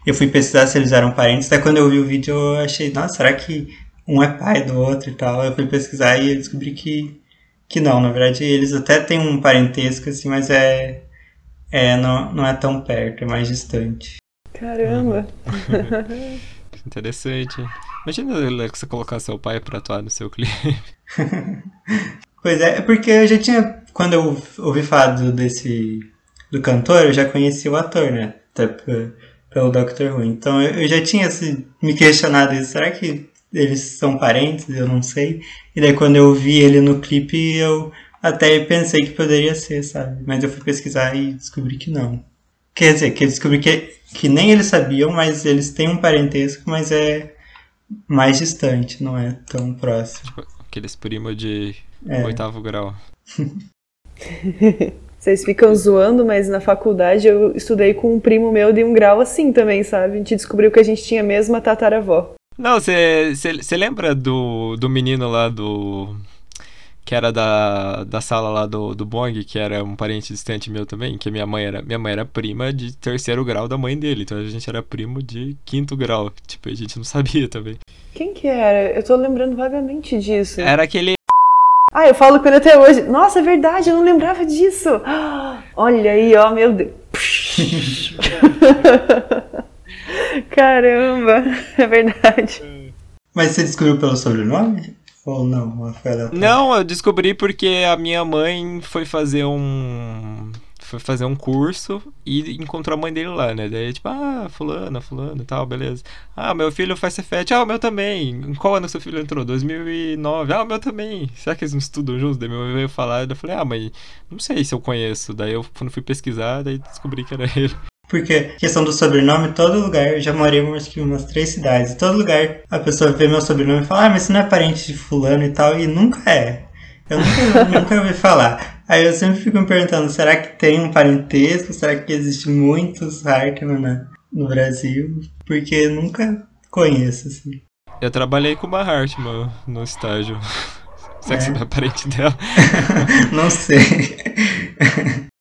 Eu fui pesquisar se eles eram parentes, até quando eu vi o vídeo eu achei, nossa, será que um é pai do outro e tal? Eu fui pesquisar e eu descobri que, que não, na verdade eles até têm um parentesco, assim, mas é, é não, não é tão perto, é mais distante. Caramba! [laughs] Interessante. Imagina que você colocar seu pai pra atuar no seu clipe. [laughs] pois é, é porque eu já tinha. Quando eu ouvi falar do, desse. do cantor, eu já conheci o ator, né? Até pelo Doctor Who. Então eu, já tinha assim, me questionado isso. Será que eles são parentes? Eu não sei. E daí quando eu vi ele no clipe, eu até pensei que poderia ser, sabe? Mas eu fui pesquisar e descobri que não. Quer dizer, que eu descobri que, que nem eles sabiam, mas eles têm um parentesco, mas é mais distante, não é tão próximo. Tipo, aqueles primos de é. oitavo grau. [laughs] Vocês ficam zoando, mas na faculdade eu estudei com um primo meu de um grau assim também, sabe? A gente descobriu que a gente tinha a mesma tataravó. Não, você lembra do, do menino lá do. Que era da, da sala lá do, do Bong, que era um parente distante meu também, que minha mãe era minha mãe era prima de terceiro grau da mãe dele, então a gente era primo de quinto grau. Tipo, a gente não [laughs] sabia também. Quem que era? Eu tô lembrando vagamente disso. Era aquele ah, eu falo com ele até hoje. Nossa, é verdade, eu não lembrava disso. [gasps] Olha aí, ó, meu Deus. [laughs] Caramba, é verdade. Mas você descobriu pelo sobrenome? Ou não, Rafaela? Não, eu descobri porque a minha mãe foi fazer um foi fazer um curso e encontrou a mãe dele lá, né? Daí, tipo, ah, fulano e tal, beleza. Ah, meu filho faz Cefet. Ah, o meu também. Em qual ano seu filho entrou? 2009. Ah, o meu também. Será que eles não estudam juntos? Daí meu mãe veio falar, eu falei, ah, mas não sei se eu conheço. Daí eu, quando fui pesquisar, daí descobri que era [laughs] ele. Porque questão do sobrenome, todo lugar, eu já morei umas, umas três cidades, todo lugar a pessoa vê meu sobrenome e fala, ah, mas você não é parente de fulano e tal, e nunca é. Eu nunca, [laughs] nunca ouvi falar. Aí eu sempre fico me perguntando, será que tem um parentesco? Será que existe muitos Hartman na, no Brasil? Porque eu nunca conheço, assim. Eu trabalhei com uma Hartman no estágio. [laughs] Será é. que você é parente dela? [laughs] Não sei. [laughs]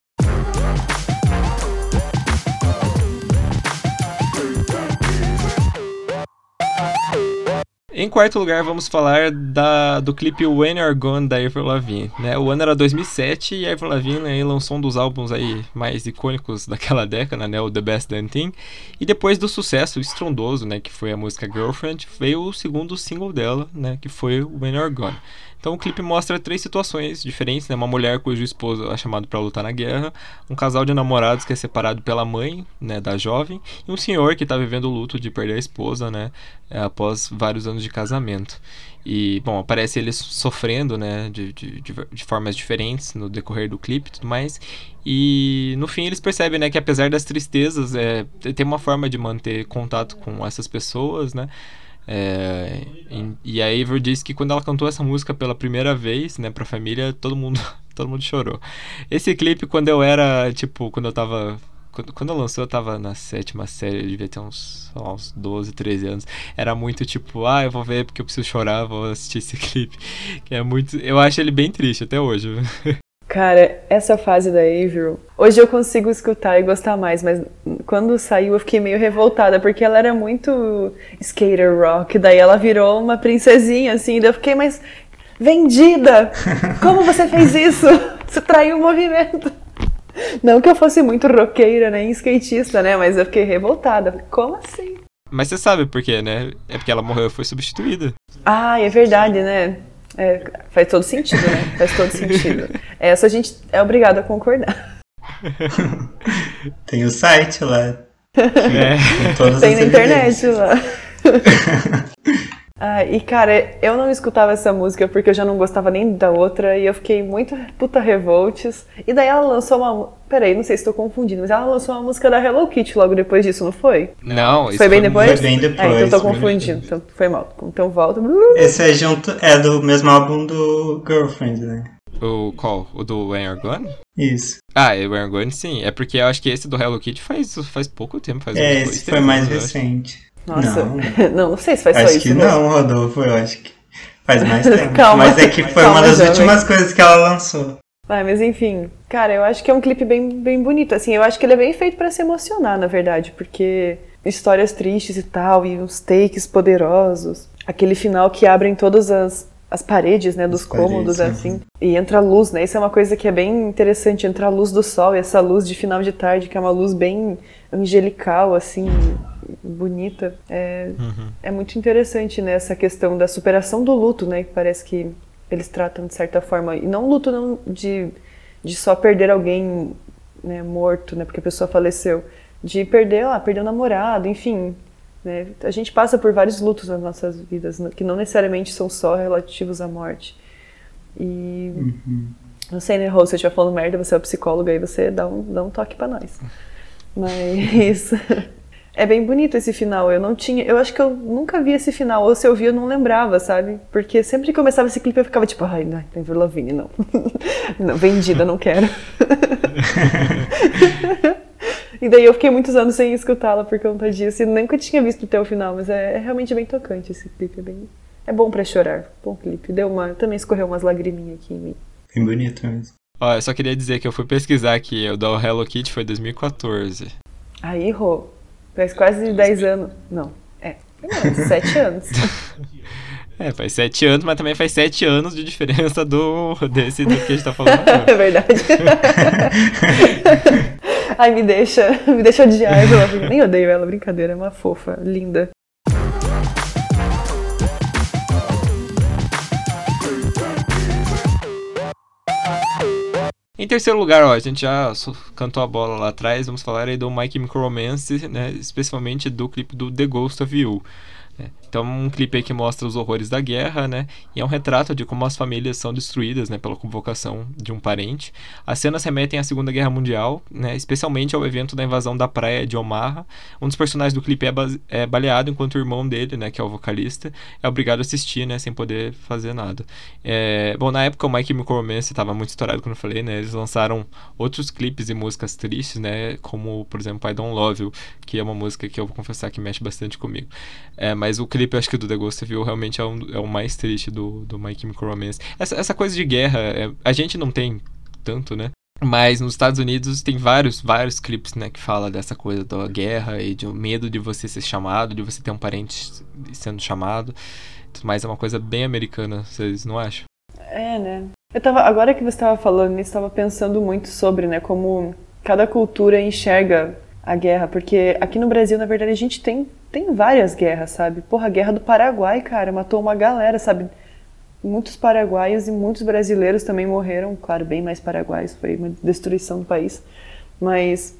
Em quarto lugar, vamos falar da, do clipe When You're Gone da Avril Lavigne. Né? O ano era 2007 e a Avril Lavigne aí, lançou um dos álbuns aí mais icônicos [laughs] daquela década, né? o The Best Damn Thing. E depois do sucesso estrondoso, né, que foi a música Girlfriend, veio o segundo single dela, né, que foi When You're Gone. Então o clipe mostra três situações diferentes, né? Uma mulher cujo esposo é chamado para lutar na guerra, um casal de namorados que é separado pela mãe, né, da jovem, e um senhor que está vivendo o luto de perder a esposa, né, após vários anos de casamento. E, bom, aparece eles sofrendo, né, de, de, de, de, formas diferentes no decorrer do clipe e tudo mais. E no fim eles percebem, né, que apesar das tristezas, é, tem uma forma de manter contato com essas pessoas, né. É, e, e a Avery diz que quando ela cantou essa música pela primeira vez, né, pra família, todo mundo, [laughs] todo mundo chorou. Esse clipe, quando eu era, tipo, quando eu tava quando, quando lançou, eu tava na sétima série, eu devia ter uns, uns 12, 13 anos. Era muito tipo, ah, eu vou ver porque eu preciso chorar, vou assistir esse [laughs] clipe. Que é muito. Eu acho ele bem triste até hoje. [laughs] Cara, essa fase da Avril, hoje eu consigo escutar e gostar mais, mas quando saiu eu fiquei meio revoltada, porque ela era muito skater rock, daí ela virou uma princesinha, assim, daí eu fiquei, mais vendida! Como você fez isso? [laughs] Você traiu o movimento. Não que eu fosse muito roqueira nem skatista, né? Mas eu fiquei revoltada. Como assim? Mas você sabe por quê, né? É porque ela morreu e foi substituída. Ah, é verdade, né? É, faz todo sentido, né? Faz todo sentido. Essa a gente é obrigado a concordar. [laughs] Tem o site lá. É. Tem na internet lá. [laughs] Ah, e cara, eu não escutava essa música porque eu já não gostava nem da outra e eu fiquei muito puta revoltes. E daí ela lançou uma. Peraí, não sei se estou confundindo, mas ela lançou uma música da Hello Kitty logo depois disso, não foi? Não, isso foi bem depois? Foi bem depois. É, então tô confundindo. Então foi mal. Então volta. Esse é junto. É do mesmo álbum do Girlfriend, né? O qual? O do When You're Gone? Isso. Ah, o When You're Gone sim. É porque eu acho que esse do Hello Kitty faz, faz pouco tempo. Faz é, esse foi mais recente. Nossa, não, [laughs] não, não sei se faz acho só isso. Acho que não, Rodolfo, eu acho que faz [laughs] mais tempo. calma, mas é que foi calma, uma das últimas coisas que ela lançou. Ah, mas enfim, cara, eu acho que é um clipe bem, bem bonito. Assim, eu acho que ele é bem feito para se emocionar, na verdade, porque histórias tristes e tal, e uns takes poderosos. Aquele final que abrem todas as, as paredes, né, dos as cômodos, paredes, assim. E entra a luz, né? Isso é uma coisa que é bem interessante, entra a luz do sol e essa luz de final de tarde, que é uma luz bem angelical, assim, bonita. É, uhum. é muito interessante né, essa questão da superação do luto, né? Que parece que eles tratam de certa forma. E não luto não de, de só perder alguém né, morto, né? Porque a pessoa faleceu. De perder, ah, perder o namorado, enfim. Né? A gente passa por vários lutos nas nossas vidas, que não necessariamente são só relativos à morte. E. Uhum. Não sei, né, Rô, se eu estiver falando merda, você é o psicólogo aí, você dá um, dá um toque para nós. Mas [laughs] é bem bonito esse final. Eu não tinha. Eu acho que eu nunca vi esse final. Ou se eu vi, eu não lembrava, sabe? Porque sempre que começava esse clipe eu ficava tipo, ai, não, tem Lavigne, não. [laughs] não. Vendida, não quero. [laughs] e daí eu fiquei muitos anos sem escutá-la por conta disso. E nunca tinha visto até o final, mas é, é realmente bem tocante esse clipe. É, bem, é bom para chorar. Bom clipe. Deu uma, também escorreu umas lagriminhas aqui em mim. Bem bonito mesmo. Ó, eu só queria dizer que eu fui pesquisar aqui, o da Hello Kitty foi 2014. Aí, Rô, faz quase 10 anos. Não, é, 7 anos. [laughs] É, faz 7 anos, mas também faz 7 anos de diferença do desse do que a gente tá falando [laughs] agora. É verdade. [laughs] Ai, me deixa, [laughs] me deixa odiar ela. Nem odeio ela, brincadeira, é uma fofa, linda. Em terceiro lugar, ó, a gente já cantou a bola lá atrás, vamos falar aí do Mike Chemical Romance, né, especialmente do clipe do The Ghost of You. Né? Então, um clipe aí que mostra os horrores da guerra, né? E é um retrato de como as famílias são destruídas, né? Pela convocação de um parente. As cenas remetem à Segunda Guerra Mundial, né? Especialmente ao evento da invasão da praia de Omaha. Um dos personagens do clipe é, é baleado enquanto o irmão dele, né? Que é o vocalista, é obrigado a assistir, né? Sem poder fazer nada. É... Bom, na época o Mike Chemical Romance estava muito estourado, como eu falei, né? Eles lançaram outros clipes e músicas tristes, né? Como, por exemplo, I Don't Love You, que é uma música que eu vou confessar que mexe bastante comigo. É, mas o clipe, acho que do The Ghost You realmente é, um, é o mais triste do, do My Chemical Romance. Essa, essa coisa de guerra, é, a gente não tem tanto, né? Mas nos Estados Unidos tem vários, vários clipes, né, que fala dessa coisa da guerra e de medo de você ser chamado, de você ter um parente sendo chamado. Mas é uma coisa bem americana, vocês não acham? É, né? Eu tava, agora que você estava falando, eu estava pensando muito sobre, né, como cada cultura enxerga a guerra, porque aqui no Brasil, na verdade, a gente tem, tem várias guerras, sabe? Porra, a guerra do Paraguai, cara, matou uma galera, sabe? Muitos paraguaios e muitos brasileiros também morreram, claro, bem mais paraguaios, foi uma destruição do país. Mas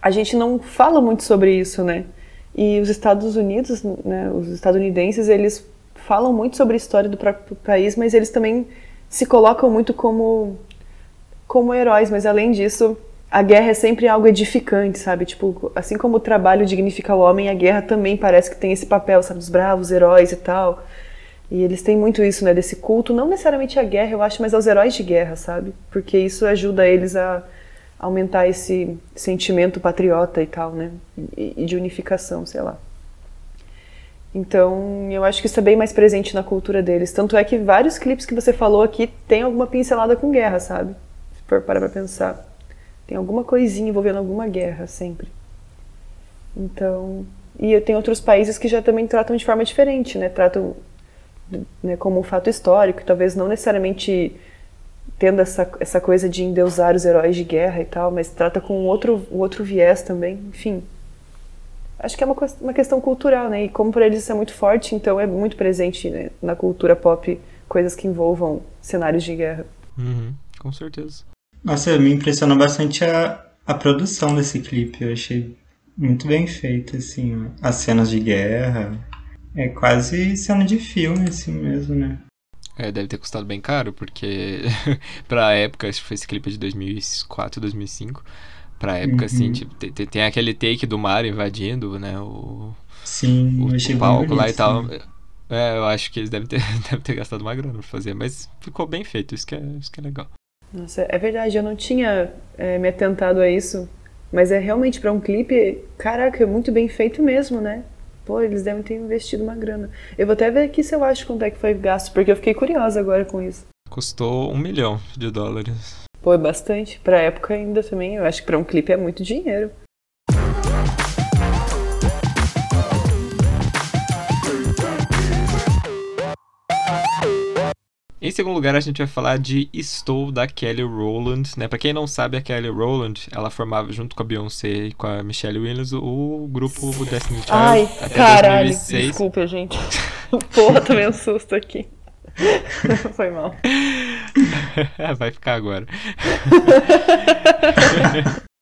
a gente não fala muito sobre isso, né? E os Estados Unidos, né, os estadunidenses, eles falam muito sobre a história do próprio país, mas eles também se colocam muito como como heróis, mas além disso, a guerra é sempre algo edificante, sabe? Tipo, assim como o trabalho dignifica o homem, a guerra também parece que tem esse papel, sabe, dos bravos heróis e tal. E eles têm muito isso, né, desse culto, não necessariamente à guerra, eu acho, mas aos heróis de guerra, sabe? Porque isso ajuda eles a aumentar esse sentimento patriota e tal, né? E, de unificação, sei lá. Então, eu acho que isso é bem mais presente na cultura deles. Tanto é que vários clipes que você falou aqui tem alguma pincelada com guerra, sabe? Se for parar pra pensar. Tem alguma coisinha envolvendo alguma guerra, sempre. Então. E tem outros países que já também tratam de forma diferente, né? Tratam né, como um fato histórico, talvez não necessariamente tendo essa, essa coisa de endeusar os heróis de guerra e tal, mas trata com outro, outro viés também, enfim. Acho que é uma, uma questão cultural, né? E como para eles isso é muito forte, então é muito presente né, na cultura pop coisas que envolvam cenários de guerra. Uhum, com certeza. Nossa, me impressionou bastante a, a produção desse clipe. Eu achei muito bem feita, assim, as cenas de guerra. É quase cena de filme, assim mesmo, né? É, deve ter custado bem caro, porque [laughs] pra época, acho que foi esse clipe de 2004, 2005. Pra época, assim, uhum. assim, tipo, tem, tem, aquele take do mar invadindo, né? O, Sim, o, achei o palco lá e tal. É, eu acho que eles devem ter, [laughs] devem ter gastado uma grana pra fazer, mas ficou bem feito, isso que é, isso que é legal. Nossa, é verdade, eu não tinha é, me atentado a isso. Mas é realmente para um clipe, caraca, é muito bem feito mesmo, né? Pô, eles devem ter investido uma grana. Eu vou até ver aqui se eu acho quanto é que foi gasto, porque eu fiquei curiosa agora com isso. Custou um milhão de dólares. Pô, é bastante. Pra época ainda também, eu acho que pra um clipe é muito dinheiro. Em segundo lugar, a gente vai falar de Estou da Kelly Rowland, né? Pra quem não sabe, a Kelly Rowland, ela formava junto com a Beyoncé e com a Michelle Williams o grupo Destiny Child Ai, até caralho, 2006. desculpa, gente. [laughs] Porra, tomei um susto aqui. [laughs] Foi mal. [laughs] vai ficar agora.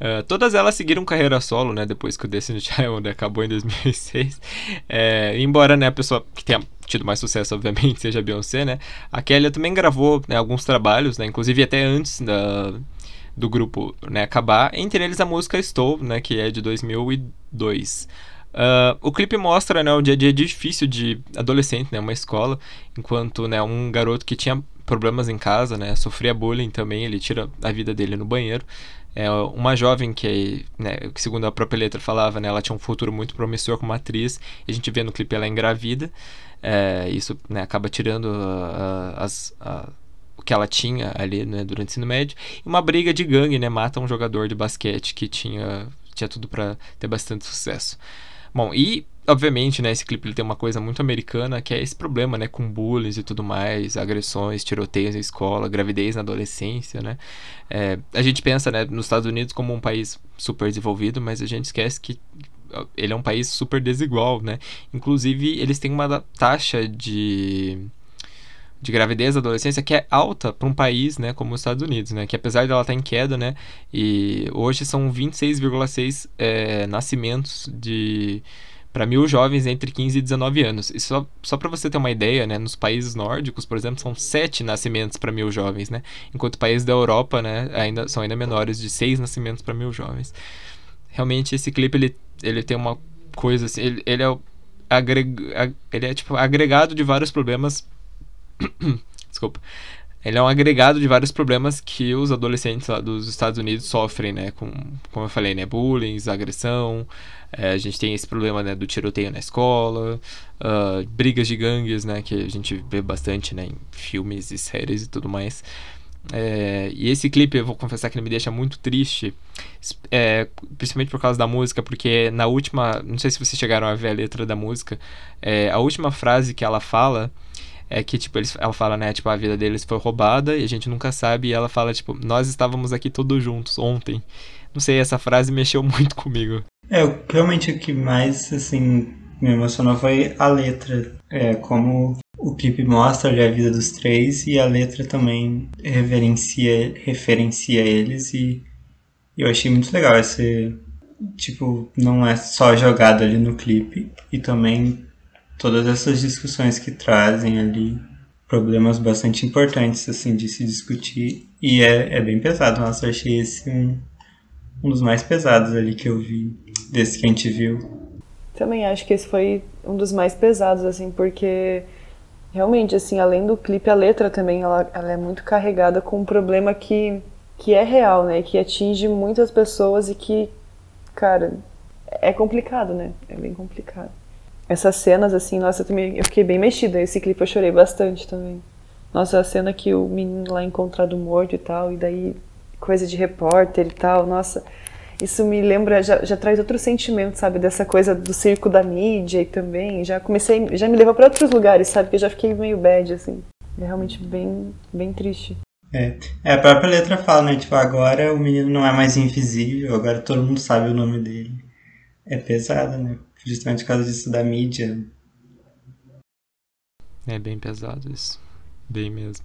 Uh, [laughs] todas elas seguiram carreira solo, né? Depois que o Destiny Child acabou em 2006. É, embora, né, a pessoa que tenha tido mais sucesso, obviamente, [laughs] seja a Beyoncé, né? A Kelly também gravou né, alguns trabalhos, né? Inclusive até antes da, do grupo né, acabar. Entre eles a música Estou, né? Que é de 2002. Uh, o clipe mostra né, o dia a dia difícil de adolescente, né, uma escola, enquanto né, um garoto que tinha problemas em casa, né, sofria bullying também, ele tira a vida dele no banheiro. É uma jovem que, né, que, segundo a própria letra falava, né, ela tinha um futuro muito promissor como atriz, a gente vê no clipe ela engravida. É, isso né, acaba tirando as, a, o que ela tinha ali né, durante o ensino médio. E uma briga de gangue, né, mata um jogador de basquete que tinha, tinha tudo para ter bastante sucesso. Bom, e obviamente, né, esse clipe ele tem uma coisa muito americana, que é esse problema, né, com bullying e tudo mais, agressões, tiroteios na escola, gravidez na adolescência, né. É, a gente pensa, né, nos Estados Unidos como um país super desenvolvido, mas a gente esquece que ele é um país super desigual, né. Inclusive, eles têm uma taxa de de gravidez da adolescência que é alta para um país, né, como os Estados Unidos, né, que apesar dela estar tá em queda, né, e hoje são 26,6 é, nascimentos de para mil jovens entre 15 e 19 anos. E só, só para você ter uma ideia, né, nos países nórdicos, por exemplo, são 7 nascimentos para mil jovens, né, enquanto países da Europa, né, ainda são ainda menores de 6 nascimentos para mil jovens. Realmente esse clipe ele, ele tem uma coisa assim, ele, ele é agreg, ele é tipo agregado de vários problemas [coughs] Desculpa. Ele é um agregado de vários problemas que os adolescentes lá dos Estados Unidos sofrem, né? Com, como eu falei, né? Bullying, agressão. É, a gente tem esse problema né, do tiroteio na escola, uh, brigas de gangues, né? Que a gente vê bastante né, em filmes e séries e tudo mais. É, e esse clipe, eu vou confessar que ele me deixa muito triste, é, principalmente por causa da música, porque na última. Não sei se vocês chegaram a ver a letra da música, é, a última frase que ela fala é que, tipo, eles, ela fala, né, tipo, a vida deles foi roubada e a gente nunca sabe. E ela fala, tipo, nós estávamos aqui todos juntos ontem. Não sei, essa frase mexeu [laughs] muito comigo. É, realmente o que mais, assim, me emocionou foi a letra. É, como o clipe mostra ali a vida dos três e a letra também reverencia, referencia eles e eu achei muito legal esse, tipo, não é só jogado ali no clipe e também todas essas discussões que trazem ali problemas bastante importantes assim de se discutir e é, é bem pesado. Nossa, eu achei esse um, um dos mais pesados ali que eu vi desse que a gente viu. Também acho que esse foi um dos mais pesados assim, porque realmente assim, além do clipe, a letra também ela, ela é muito carregada com um problema que que é real, né? Que atinge muitas pessoas e que, cara, é complicado, né? É bem complicado. Essas cenas, assim, nossa, eu, também, eu fiquei bem mexida. Esse clipe eu chorei bastante também. Nossa, a cena que o menino lá encontrado morto e tal, e daí coisa de repórter e tal, nossa, isso me lembra, já, já traz outro sentimento, sabe, dessa coisa do circo da mídia e também, já comecei, já me levou para outros lugares, sabe, que eu já fiquei meio bad, assim, é realmente bem, bem triste. É. é, a própria letra fala, né, tipo, agora o menino não é mais invisível, agora todo mundo sabe o nome dele. É pesado, né, justamente por causa disso da mídia. É bem pesado isso. Bem mesmo.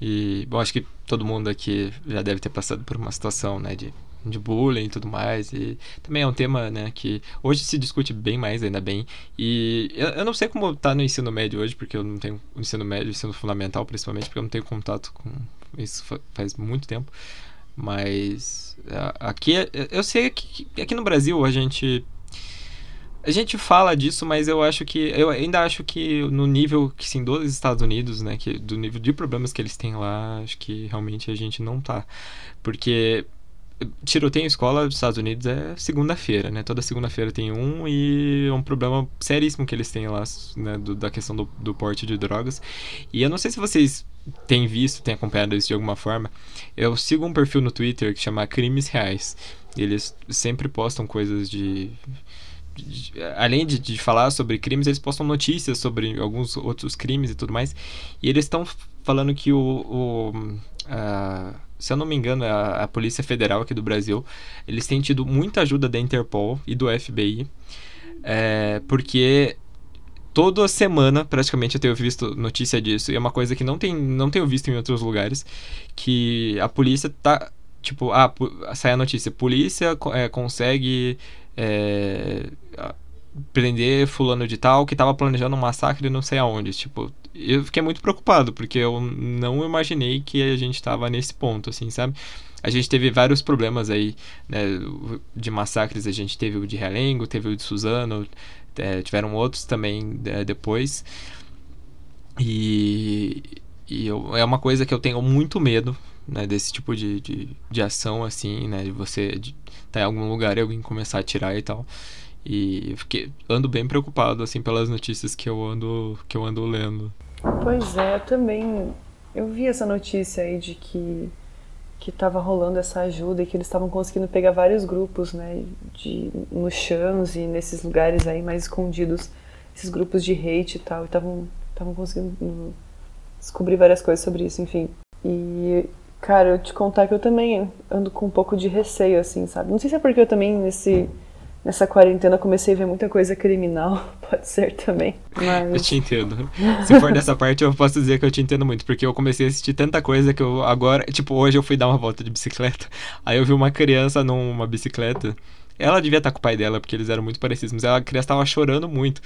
E bom, acho que todo mundo aqui já deve ter passado por uma situação, né, de, de bullying e tudo mais. E também é um tema, né, que hoje se discute bem mais, ainda bem. E eu, eu não sei como tá no ensino médio hoje, porque eu não tenho ensino médio, ensino fundamental, principalmente, porque eu não tenho contato com isso faz muito tempo. Mas aqui, eu sei que aqui no Brasil a gente a gente fala disso, mas eu acho que. Eu ainda acho que no nível que sim dos Estados Unidos, né? Que, do nível de problemas que eles têm lá, acho que realmente a gente não tá. Porque tiroteio em escola dos Estados Unidos é segunda-feira, né? Toda segunda-feira tem um e é um problema seríssimo que eles têm lá, né? Do, da questão do, do porte de drogas. E eu não sei se vocês têm visto, têm acompanhado isso de alguma forma. Eu sigo um perfil no Twitter que chama Crimes Reais. Eles sempre postam coisas de além de, de, falar sobre crimes, eles postam notícias sobre alguns outros crimes e tudo mais. E eles estão falando que o. o a, se eu não me engano, a, a, Polícia Federal aqui do Brasil, eles têm tido muita ajuda da Interpol e do FBI, é, porque toda semana, praticamente, eu tenho visto notícia disso, e é uma coisa que não, tem, não tenho visto em outros lugares, que a polícia tá. Tipo, ah, sai a notícia, polícia é, consegue é, prender fulano de tal que estava planejando um massacre não sei aonde. Tipo, eu fiquei muito preocupado, porque eu não imaginei que a gente estava nesse ponto, assim, sabe? A gente teve vários problemas aí, né, de massacres, a gente teve o de Realengo, teve o de Suzano, é, tiveram outros também é, depois. E, e eu, é uma coisa que eu tenho muito medo, né, desse tipo de, de, de ação, assim, né, de você estar tá em algum lugar e alguém começar a atirar e tal. E fiquei, ando bem preocupado, assim, pelas notícias que eu ando, que eu ando lendo. Pois é, eu também. Eu vi essa notícia aí de que que estava rolando essa ajuda e que eles estavam conseguindo pegar vários grupos, né, de nos chãos e nesses lugares aí mais escondidos, esses grupos de hate e tal, e estavam estavam conseguindo descobrir várias coisas sobre isso, enfim. E cara, eu te contar que eu também ando com um pouco de receio assim, sabe? Não sei se é porque eu também nesse nessa quarentena comecei a ver muita coisa criminal, [laughs] pode ser também. Mas... Eu te entendo. Se for dessa parte, eu posso dizer que eu te entendo muito, porque eu comecei a assistir tanta coisa que eu agora, tipo, hoje eu fui dar uma volta de bicicleta, [laughs] aí eu vi uma criança numa bicicleta ela devia estar com o pai dela, porque eles eram muito parecidos, mas ela, a criança estava chorando muito.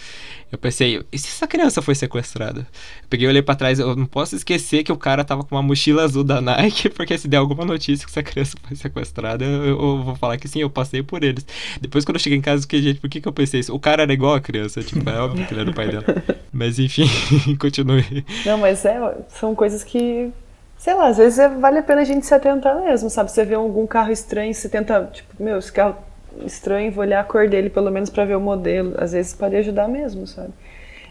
Eu pensei, e se essa criança foi sequestrada? Eu peguei e olhei pra trás, eu não posso esquecer que o cara tava com uma mochila azul da Nike, [laughs] porque se der alguma notícia que essa criança foi sequestrada, eu, eu vou falar que sim, eu passei por eles. Depois, quando eu cheguei em casa, eu fiquei, gente, por que, que eu pensei isso? O cara era igual a criança, tipo, é óbvio que ele era o pai dela. [laughs] Mas enfim, [laughs] continue. Não, mas é, são coisas que sei lá, às vezes é, vale a pena a gente se atentar mesmo, sabe? Você vê algum carro estranho, você tenta, tipo, meu, esse carro estranho, vou olhar a cor dele pelo menos para ver o modelo. Às vezes pode ajudar mesmo, sabe?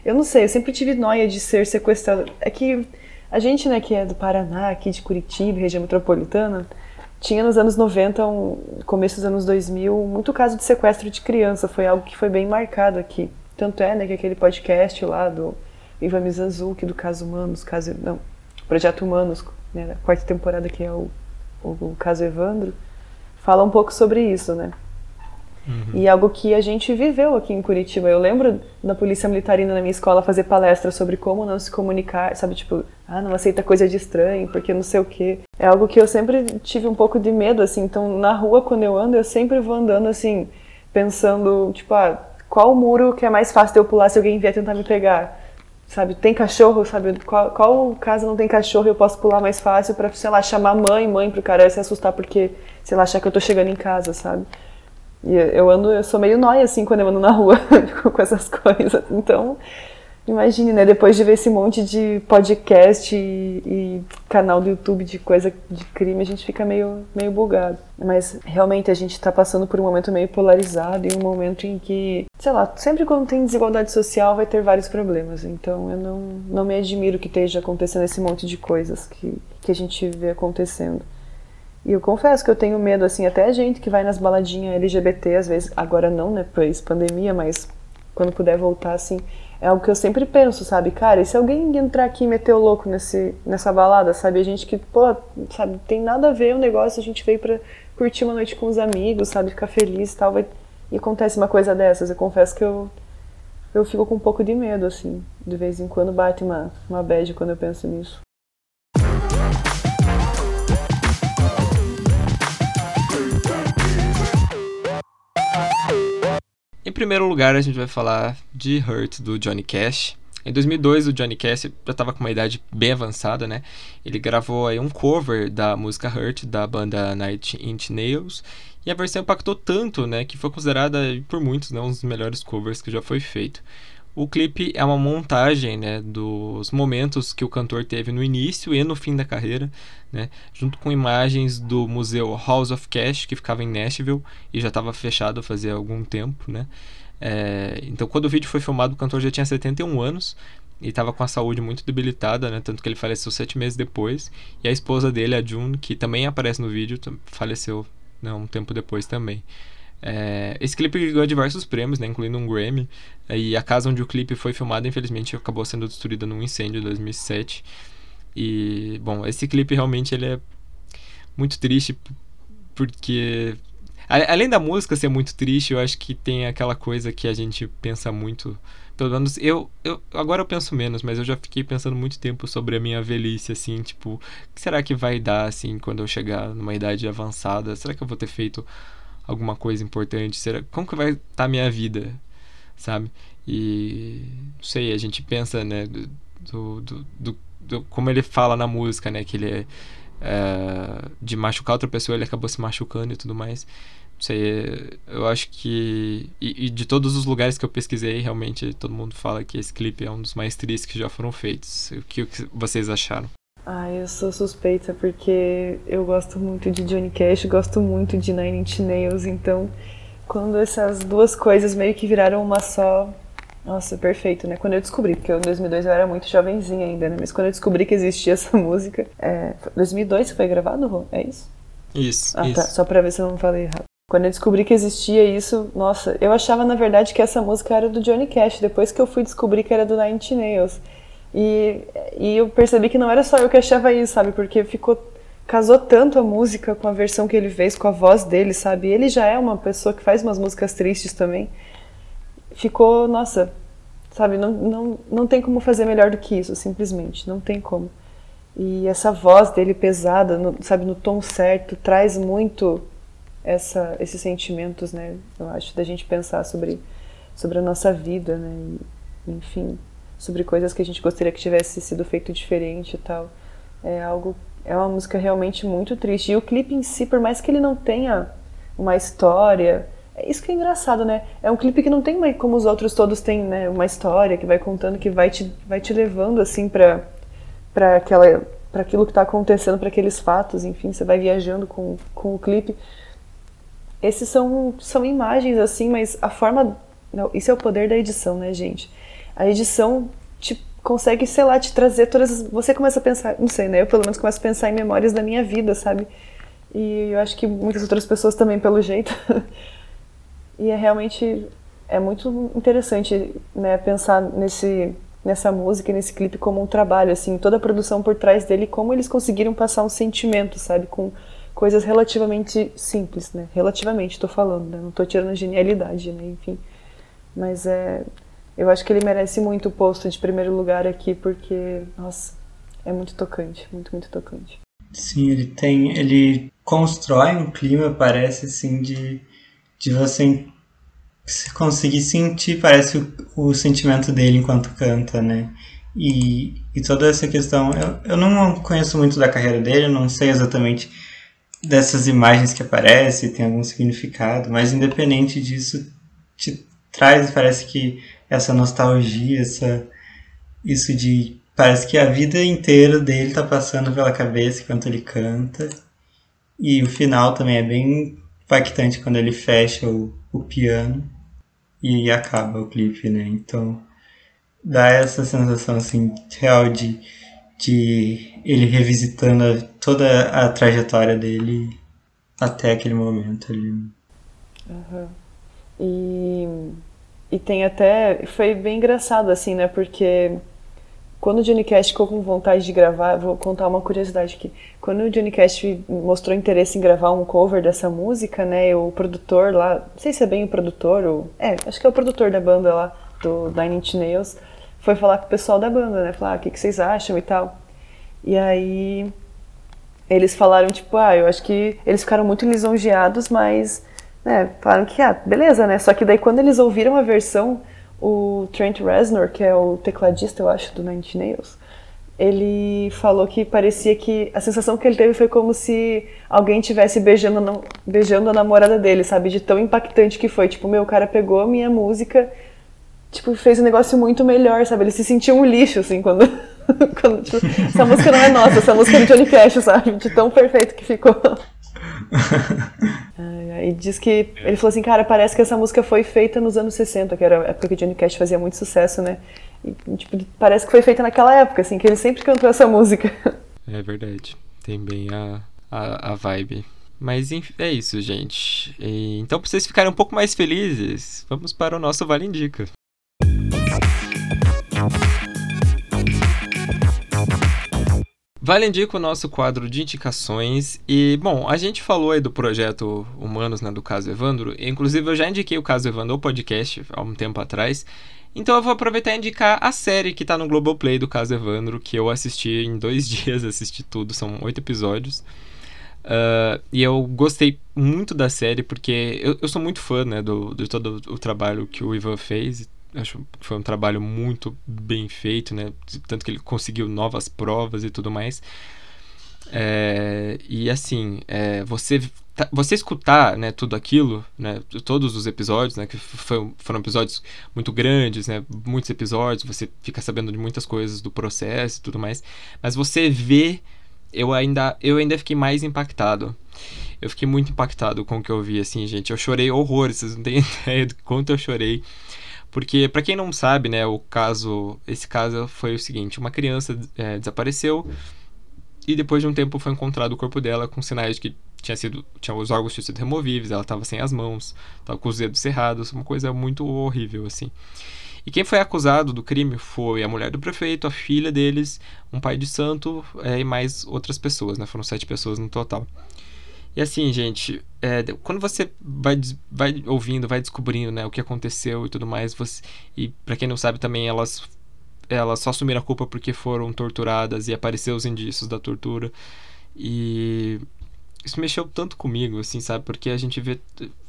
Eu não sei, eu sempre tive noia de ser sequestrado. É que a gente, né, que é do Paraná, aqui de Curitiba, região metropolitana, tinha nos anos 90, um, começo dos anos 2000, muito caso de sequestro de criança. Foi algo que foi bem marcado aqui. Tanto é, né, que aquele podcast lá do Ivan Mizanzuki, do Caso Humanos, caso, não, Projeto Humanos, né, da quarta temporada, que é o, o, o caso Evandro, fala um pouco sobre isso, né? Uhum. E algo que a gente viveu aqui em Curitiba. Eu lembro da polícia militar indo na minha escola fazer palestra sobre como não se comunicar, sabe? Tipo, ah, não aceita coisa de estranho, porque não sei o quê. É algo que eu sempre tive um pouco de medo, assim. Então, na rua, quando eu ando, eu sempre vou andando, assim, pensando, tipo, ah, qual muro que é mais fácil de eu pular se alguém vier tentar me pegar? Sabe, tem cachorro, sabe? Qual, qual casa não tem cachorro eu posso pular mais fácil pra, sei lá, chamar mãe, mãe pro cara se assustar porque, sei lá, achar que eu tô chegando em casa, sabe? E eu ando, eu sou meio nóia, assim, quando eu ando na rua [laughs] com essas coisas. Então, Imagine, né? Depois de ver esse monte de podcast e, e, canal do YouTube de coisa de crime, a gente fica meio, meio bugado. Mas realmente a gente está passando por um momento meio polarizado e um momento em que, sei lá, sempre quando tem desigualdade social vai ter vários problemas. Então eu não, não me admiro que esteja acontecendo esse monte de coisas que, que a gente vê acontecendo. E eu confesso que eu tenho medo, assim, até a gente que vai nas baladinhas LGBT, às vezes, agora não, né, pois pandemia, mas quando puder voltar, assim, é algo que eu sempre penso, sabe? Cara, e se alguém entrar aqui e meter o louco nesse, nessa balada, sabe? A gente que, pô, sabe, tem nada a ver o negócio, a gente veio pra curtir uma noite com os amigos, sabe? Ficar feliz e tal, vai... e acontece uma coisa dessas. Eu confesso que eu, eu fico com um pouco de medo, assim. De vez em quando bate uma, uma bad quando eu penso nisso. Em primeiro lugar, a gente vai falar de Hurt, do Johnny Cash. Em 2002, o Johnny Cash já estava com uma idade bem avançada, né? Ele gravou aí um cover da música Hurt, da banda Night Inch Nails. E a versão impactou tanto, né, que foi considerada por muitos né, um dos melhores covers que já foi feito. O clipe é uma montagem né, dos momentos que o cantor teve no início e no fim da carreira, né, junto com imagens do museu House of Cash, que ficava em Nashville e já estava fechado fazia algum tempo. Né. É, então, quando o vídeo foi filmado, o cantor já tinha 71 anos e estava com a saúde muito debilitada, né, tanto que ele faleceu sete meses depois. E a esposa dele, a June, que também aparece no vídeo, faleceu né, um tempo depois também. É, esse clipe ganhou diversos prêmios, né, incluindo um Grammy. E a casa onde o clipe foi filmado, infelizmente, acabou sendo destruída num incêndio em 2007. E, bom, esse clipe realmente ele é muito triste porque além da música ser muito triste, eu acho que tem aquela coisa que a gente pensa muito, pelo menos eu, eu agora eu penso menos, mas eu já fiquei pensando muito tempo sobre a minha velhice assim, tipo, o que será que vai dar assim quando eu chegar numa idade avançada? Será que eu vou ter feito alguma coisa importante? Será, como que vai estar tá a minha vida, sabe? E não sei, a gente pensa, né, do, do, do, do como ele fala na música, né, que ele é, é, de machucar outra pessoa, ele acabou se machucando e tudo mais. Não sei, eu acho que. E, e, de todos os lugares que eu pesquisei, realmente todo mundo fala que esse clipe é um dos mais tristes que já foram feitos. O que, o que vocês acharam? Ah, eu sou suspeita porque eu gosto muito de Johnny Cash, gosto muito de Nine Inch Nails, então quando essas duas coisas meio que viraram uma só, nossa, perfeito, né? Quando eu descobri, porque em 2002 eu era muito jovenzinha ainda, né? Mas quando eu descobri que existia essa [laughs] música, é... 2002 foi gravado, Rô? É isso? Isso, ah, tá. isso. tá, só pra ver se eu não falei errado. Quando eu descobri que existia isso, nossa, eu achava na verdade que essa música era do Johnny Cash, depois que eu fui descobrir que era do Nine Inch Nails. E, e eu percebi que não era só eu que achava isso, sabe? Porque ficou casou tanto a música com a versão que ele fez, com a voz dele, sabe? Ele já é uma pessoa que faz umas músicas tristes também. Ficou, nossa, sabe? Não, não, não tem como fazer melhor do que isso, simplesmente. Não tem como. E essa voz dele pesada, no, sabe, no tom certo, traz muito essa, esses sentimentos, né? Eu acho, da gente pensar sobre, sobre a nossa vida, né? E, enfim sobre coisas que a gente gostaria que tivesse sido feito diferente e tal. É algo é uma música realmente muito triste. E o clipe em si, por mais que ele não tenha uma história, é isso que é engraçado, né? É um clipe que não tem como os outros todos têm, né, uma história que vai contando que vai te vai te levando assim para para aquela para aquilo que está acontecendo, para aqueles fatos, enfim, você vai viajando com, com o clipe. Esses são são imagens assim, mas a forma não, isso é o poder da edição, né, gente? A edição te consegue, sei lá, te trazer todas. Você começa a pensar, não sei, né? Eu pelo menos começo a pensar em memórias da minha vida, sabe? E eu acho que muitas outras pessoas também, pelo jeito. [laughs] e é realmente é muito interessante, né, pensar nesse nessa música, nesse clipe como um trabalho, assim, toda a produção por trás dele, como eles conseguiram passar um sentimento, sabe, com coisas relativamente simples, né? Relativamente, estou falando, né? Não estou tirando genialidade, né? Enfim, mas é eu acho que ele merece muito o posto de primeiro lugar aqui, porque, nossa, é muito tocante, muito, muito tocante. Sim, ele tem. Ele constrói um clima, parece assim, de, de você conseguir sentir, parece, o, o sentimento dele enquanto canta, né? E, e toda essa questão. Eu, eu não conheço muito da carreira dele, não sei exatamente dessas imagens que aparecem, tem algum significado, mas independente disso, te traz, parece que essa nostalgia, essa, isso de. Parece que a vida inteira dele tá passando pela cabeça enquanto ele canta. E o final também é bem impactante quando ele fecha o, o piano e acaba o clipe, né? Então dá essa sensação assim real de, de ele revisitando toda a trajetória dele até aquele momento ali. Uhum. E, e tem até. Foi bem engraçado, assim, né? Porque quando o Johnny Cash ficou com vontade de gravar, vou contar uma curiosidade aqui. Quando o Johnny Cash mostrou interesse em gravar um cover dessa música, né? O produtor lá, não sei se é bem o produtor, ou, é, acho que é o produtor da banda lá, do Nine Inch Nails, foi falar com o pessoal da banda, né? Falar, ah, o que, que vocês acham e tal. E aí eles falaram, tipo, ah, eu acho que eles ficaram muito lisonjeados, mas, né, falaram que, ah, beleza, né? Só que daí quando eles ouviram a versão, o Trent Reznor, que é o tecladista, eu acho, do Nine Inch Nails, ele falou que parecia que a sensação que ele teve foi como se alguém tivesse beijando, beijando a namorada dele, sabe? De tão impactante que foi. Tipo, meu, o cara pegou a minha música tipo, fez um negócio muito melhor, sabe? Ele se sentia um lixo, assim, quando. [laughs] quando tipo, essa música não é nossa, essa música é do Johnny Cash, sabe? De tão perfeito que ficou. [laughs] e diz que. Ele falou assim, cara, parece que essa música foi feita nos anos 60, que era a época que o Johnny Cash fazia muito sucesso, né? E, tipo, parece que foi feita naquela época, assim, que ele sempre cantou essa música. [laughs] É verdade. Tem bem a, a, a vibe. Mas é isso, gente. E, então, para vocês ficarem um pouco mais felizes, vamos para o nosso Vale Indica. Vale indica o nosso quadro de indicações e, bom, a gente falou aí do projeto Humanos, né, do caso Evandro, inclusive eu já indiquei o caso Evandro ao podcast há um tempo atrás, então eu vou aproveitar e indicar a série que tá no Globoplay do caso Evandro, que eu assisti em dois [laughs] dias, assisti tudo, são oito episódios. Uh, e eu gostei muito da série porque eu, eu sou muito fã né, do, de todo o trabalho que o Ivan fez acho que foi um trabalho muito bem feito, né? Tanto que ele conseguiu novas provas e tudo mais. É, e assim, é, você tá, você escutar né, tudo aquilo, né, todos os episódios, né, que foi, foram episódios muito grandes, né, muitos episódios, você fica sabendo de muitas coisas do processo e tudo mais, mas você vê, eu ainda, eu ainda fiquei mais impactado. Eu fiquei muito impactado com o que eu vi, assim, gente. Eu chorei horrores, vocês não têm [laughs] ideia do quanto eu chorei. Porque, para quem não sabe, né, o caso, esse caso foi o seguinte: uma criança é, desapareceu e depois de um tempo foi encontrado o corpo dela com sinais de que tinha sido, tinha, os órgãos tinham sido removíveis, ela estava sem as mãos, estava com os dedos cerrados, uma coisa muito horrível assim. E quem foi acusado do crime foi a mulher do prefeito, a filha deles, um pai de santo é, e mais outras pessoas, né? Foram sete pessoas no total. E assim, gente, é, quando você vai, vai ouvindo, vai descobrindo né, o que aconteceu e tudo mais, você, e para quem não sabe também, elas, elas só assumiram a culpa porque foram torturadas e apareceu os indícios da tortura. E isso mexeu tanto comigo, assim, sabe? Porque a gente vê.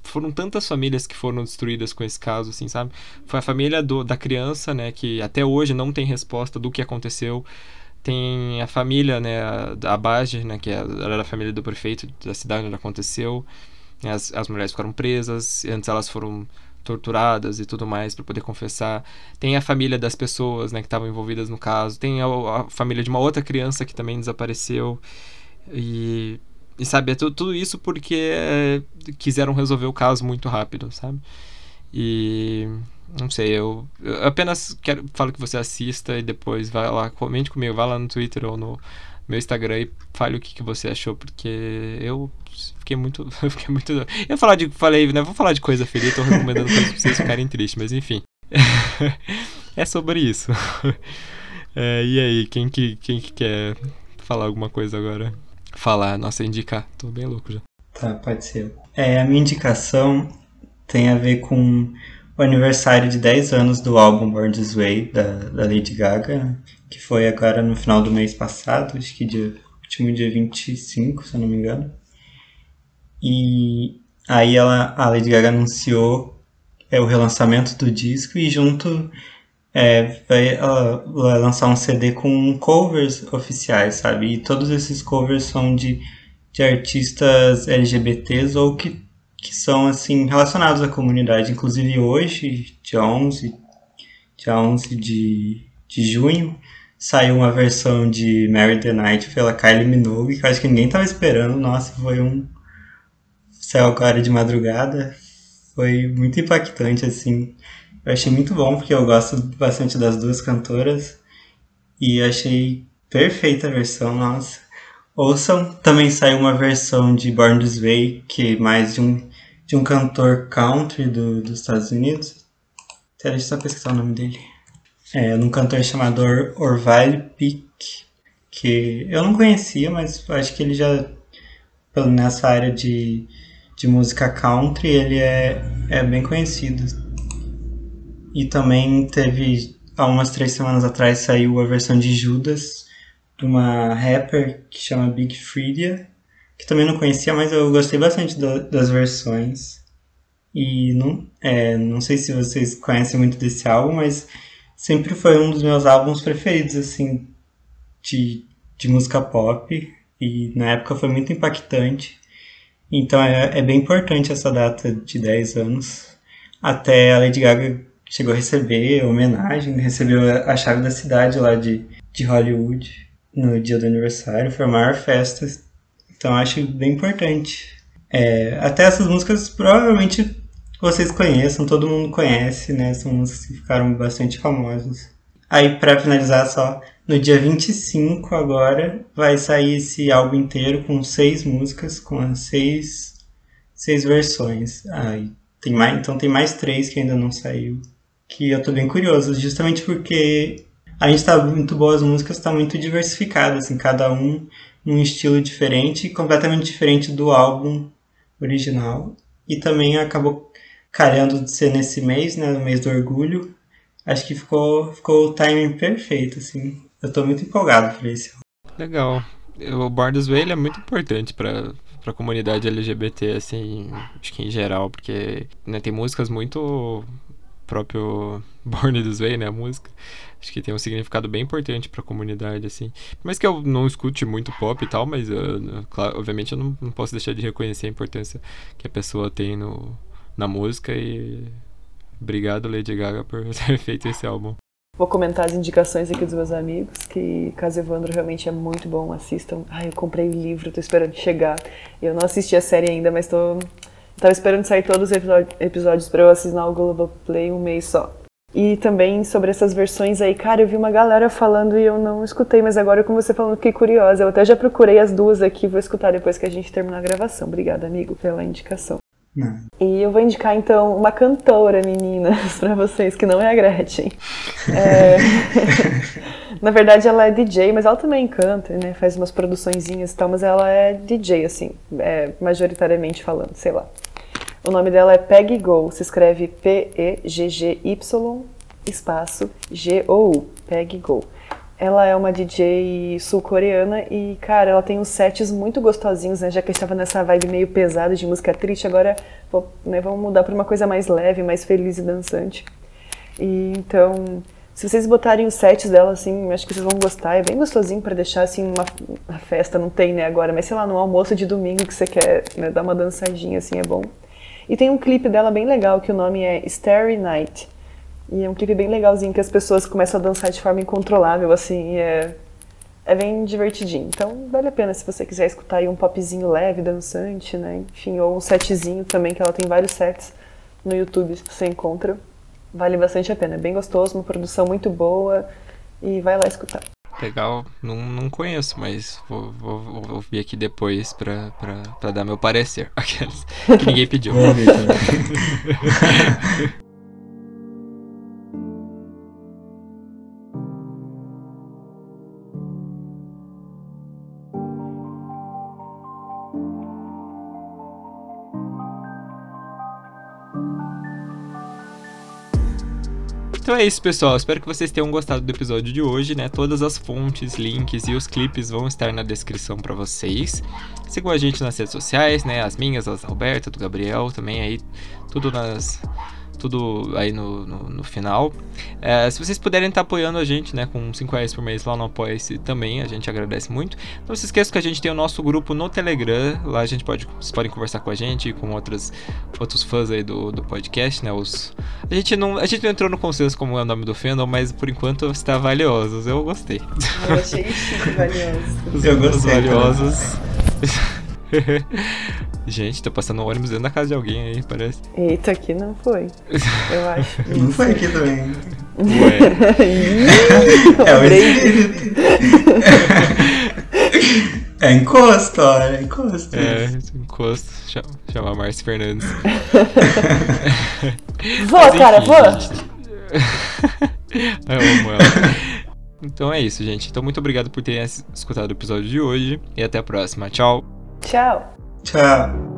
Foram tantas famílias que foram destruídas com esse caso, assim, sabe? Foi a família do, da criança, né, que até hoje não tem resposta do que aconteceu tem a família, né, a, Bajer, né, que é, era a família do prefeito da cidade onde aconteceu. As, as mulheres ficaram presas, antes elas foram torturadas e tudo mais para poder confessar. Tem a família das pessoas, né, que estavam envolvidas no caso. Tem a, a, família de uma outra criança que também desapareceu. E, e sabe, é tudo, tudo isso porque é, quiseram resolver o caso muito rápido, sabe? E não sei, eu, eu, apenas quero falo que você assista e depois vai lá, comente comigo, vai lá no Twitter ou no meu Instagram e fale o que, que você achou, porque eu fiquei muito. [laughs] Eu fiquei muito. Eu falar de. Falei, né? Vou falar de coisa feliz, tô recomendando coisas pra vocês ficarem tristes, mas enfim. [laughs] é sobre isso. [laughs] É, e aí, quem que, quem que quer falar alguma coisa agora? Falar, nossa, indicar. Tô bem louco já. Tá, pode ser. É, a minha indicação tem a ver com o aniversário de 10 anos do álbum Born This Way, da, da Lady Gaga, que foi agora no final do mês passado, acho que dia último dia 25, se eu não me engano. E aí ela, a Lady Gaga anunciou é, o relançamento do disco e junto é, vai, ela vai lançar um CD com covers oficiais, sabe? E todos esses covers são de, de artistas LGBTs ou que, que são assim relacionados à comunidade. Inclusive hoje, dia 11, dia 11 de, de junho, saiu uma versão de Mary the Night pela Kylie Minogue, que eu acho que ninguém tava esperando. Nossa, foi um. Saiu agora de madrugada. Foi muito impactante, assim. Eu achei muito bom, porque eu gosto bastante das duas cantoras. E achei perfeita a versão, nossa. Ouçam, também saiu uma versão de Born This Way, que é mais de um, de um cantor country do, dos Estados Unidos. Até deixa eu só pesquisar o nome dele é, num cantor chamado Orville Peak, que eu não conhecia, mas acho que ele já, nessa área de, de música country, ele é, é bem conhecido. E também teve, há umas três semanas atrás, saiu a versão de Judas, de uma rapper que chama Big Freedia, que também não conhecia, mas eu gostei bastante do, das versões. E não, é, não sei se vocês conhecem muito desse álbum, mas sempre foi um dos meus álbuns preferidos, assim, de, de música pop. E na época foi muito impactante. Então é, é bem importante essa data de 10 anos. Até a Lady Gaga chegou a receber homenagem, recebeu a chave da cidade lá de, de Hollywood no dia do aniversário. Foi a maior festa. Então acho bem importante. É, até essas músicas provavelmente vocês conheçam, todo mundo conhece, né? São músicas que ficaram bastante famosas. Aí, para finalizar só, no dia 25 agora vai sair esse álbum inteiro com seis músicas, com as seis, seis versões. Aí tem mais, então tem mais três que ainda não saiu. Que eu tô bem curioso, justamente porque a gente tá muito boa, as músicas tá muito diversificadas, assim, cada um num estilo diferente, completamente diferente do álbum original. E também acabou calhando de ser nesse mês, né, no mês do orgulho, acho que ficou, ficou o timing perfeito, assim. Eu tô muito empolgado por isso. Legal. O Borders Way é muito importante para para a comunidade LGBT, assim, acho que em geral, porque né, tem músicas muito próprio [laughs] Born This Way, né, a música. Acho que tem um significado bem importante para a comunidade, assim. Mas que eu não escute muito pop e tal, mas, uh, claro, obviamente eu não, não posso deixar de reconhecer a importância que a pessoa tem no, na música e obrigado Lady Gaga por [laughs] ter feito esse álbum. Vou comentar as indicações aqui dos meus amigos, que Caso Evandro realmente é muito bom, assistam. Ai, eu comprei o livro, tô esperando chegar. Eu não assisti a série ainda, mas tô... Tava esperando sair todos os episódios para eu assinar o Globoplay um mês só. E também sobre essas versões aí, cara, eu vi uma galera falando e eu não escutei, mas agora com você falando fiquei curiosa. Eu até já procurei as duas aqui, vou escutar depois que a gente terminar a gravação. Obrigada, amigo, pela indicação. Não. E eu vou indicar então uma cantora, meninas, [laughs] para vocês, que não é a Gretchen. É... [laughs] Na verdade, ela é DJ, mas ela também canta, né? Faz umas produçõezinhas e tal, mas ela é DJ, assim, é, majoritariamente falando, sei lá. O nome dela é Peggy Go, se escreve P-E-G-G-Y, espaço G-O-U, Peggy Go. Ela é uma DJ sul-coreana e, cara, ela tem uns sets muito gostosinhos, né? Já que eu estava nessa vibe meio pesada de música triste, agora vou, né, vamos mudar para uma coisa mais leve, mais feliz e dançante. E então, se vocês botarem os sets dela, assim, acho que vocês vão gostar. É bem gostosinho para deixar, assim, uma, uma, festa, não tem, né, agora, mas sei lá, no almoço de domingo que você quer né, dar uma dançadinha, assim, é bom. E tem um clipe dela bem legal, que o nome é Starry Night. E é um clipe bem legalzinho que as pessoas começam a dançar de forma incontrolável, assim, é, é bem divertidinho. Então vale a pena se você quiser escutar aí um popzinho leve, dançante, né? Enfim, ou um setzinho também, que ela tem vários sets no YouTube que você encontra. Vale bastante a pena. É bem gostoso, uma produção muito boa e vai lá escutar. Legal, não, não conheço, mas vou, vou, vou ouvir aqui depois pra, pra, pra dar meu parecer. [laughs] Aqueles que ninguém pediu. [laughs] Então é isso, pessoal. Espero que vocês tenham gostado do episódio de hoje, né? Todas as fontes, links e os clipes vão estar na descrição para vocês. Sigam a gente nas redes sociais, né? As minhas, as da Roberta, do Gabriel, também aí tudo nas tudo aí no, no, no final. É, se vocês puderem estar tá apoiando a gente, né, com 5 reais por mês lá no Apoia-se também, a gente agradece muito. Não se esqueça que a gente tem o nosso grupo no Telegram, lá a gente pode, vocês podem conversar com a gente, com outros, outros fãs aí do, do podcast, né, os... A gente, não, a gente não entrou no consenso como é o nome do fandom, mas por enquanto está valiosos, eu gostei. Eu achei chique, valiosos. Eu gostei. valiosos. [laughs] Gente, tô passando um ônibus dentro da casa de alguém aí, parece. Eita, aqui não foi. Eu [laughs] acho. Não foi aqui também. Ué. [laughs] É espírito. [laughs] É encosto, ó. É encosto. É, encosto. Cha- Chamar Márcio Fernandes. Vou, Mas cara, vou. Eu amo ela. Então é isso, gente. Então muito obrigado por terem escutado o episódio de hoje. E até a próxima. Tchau. Tchau. Tchau.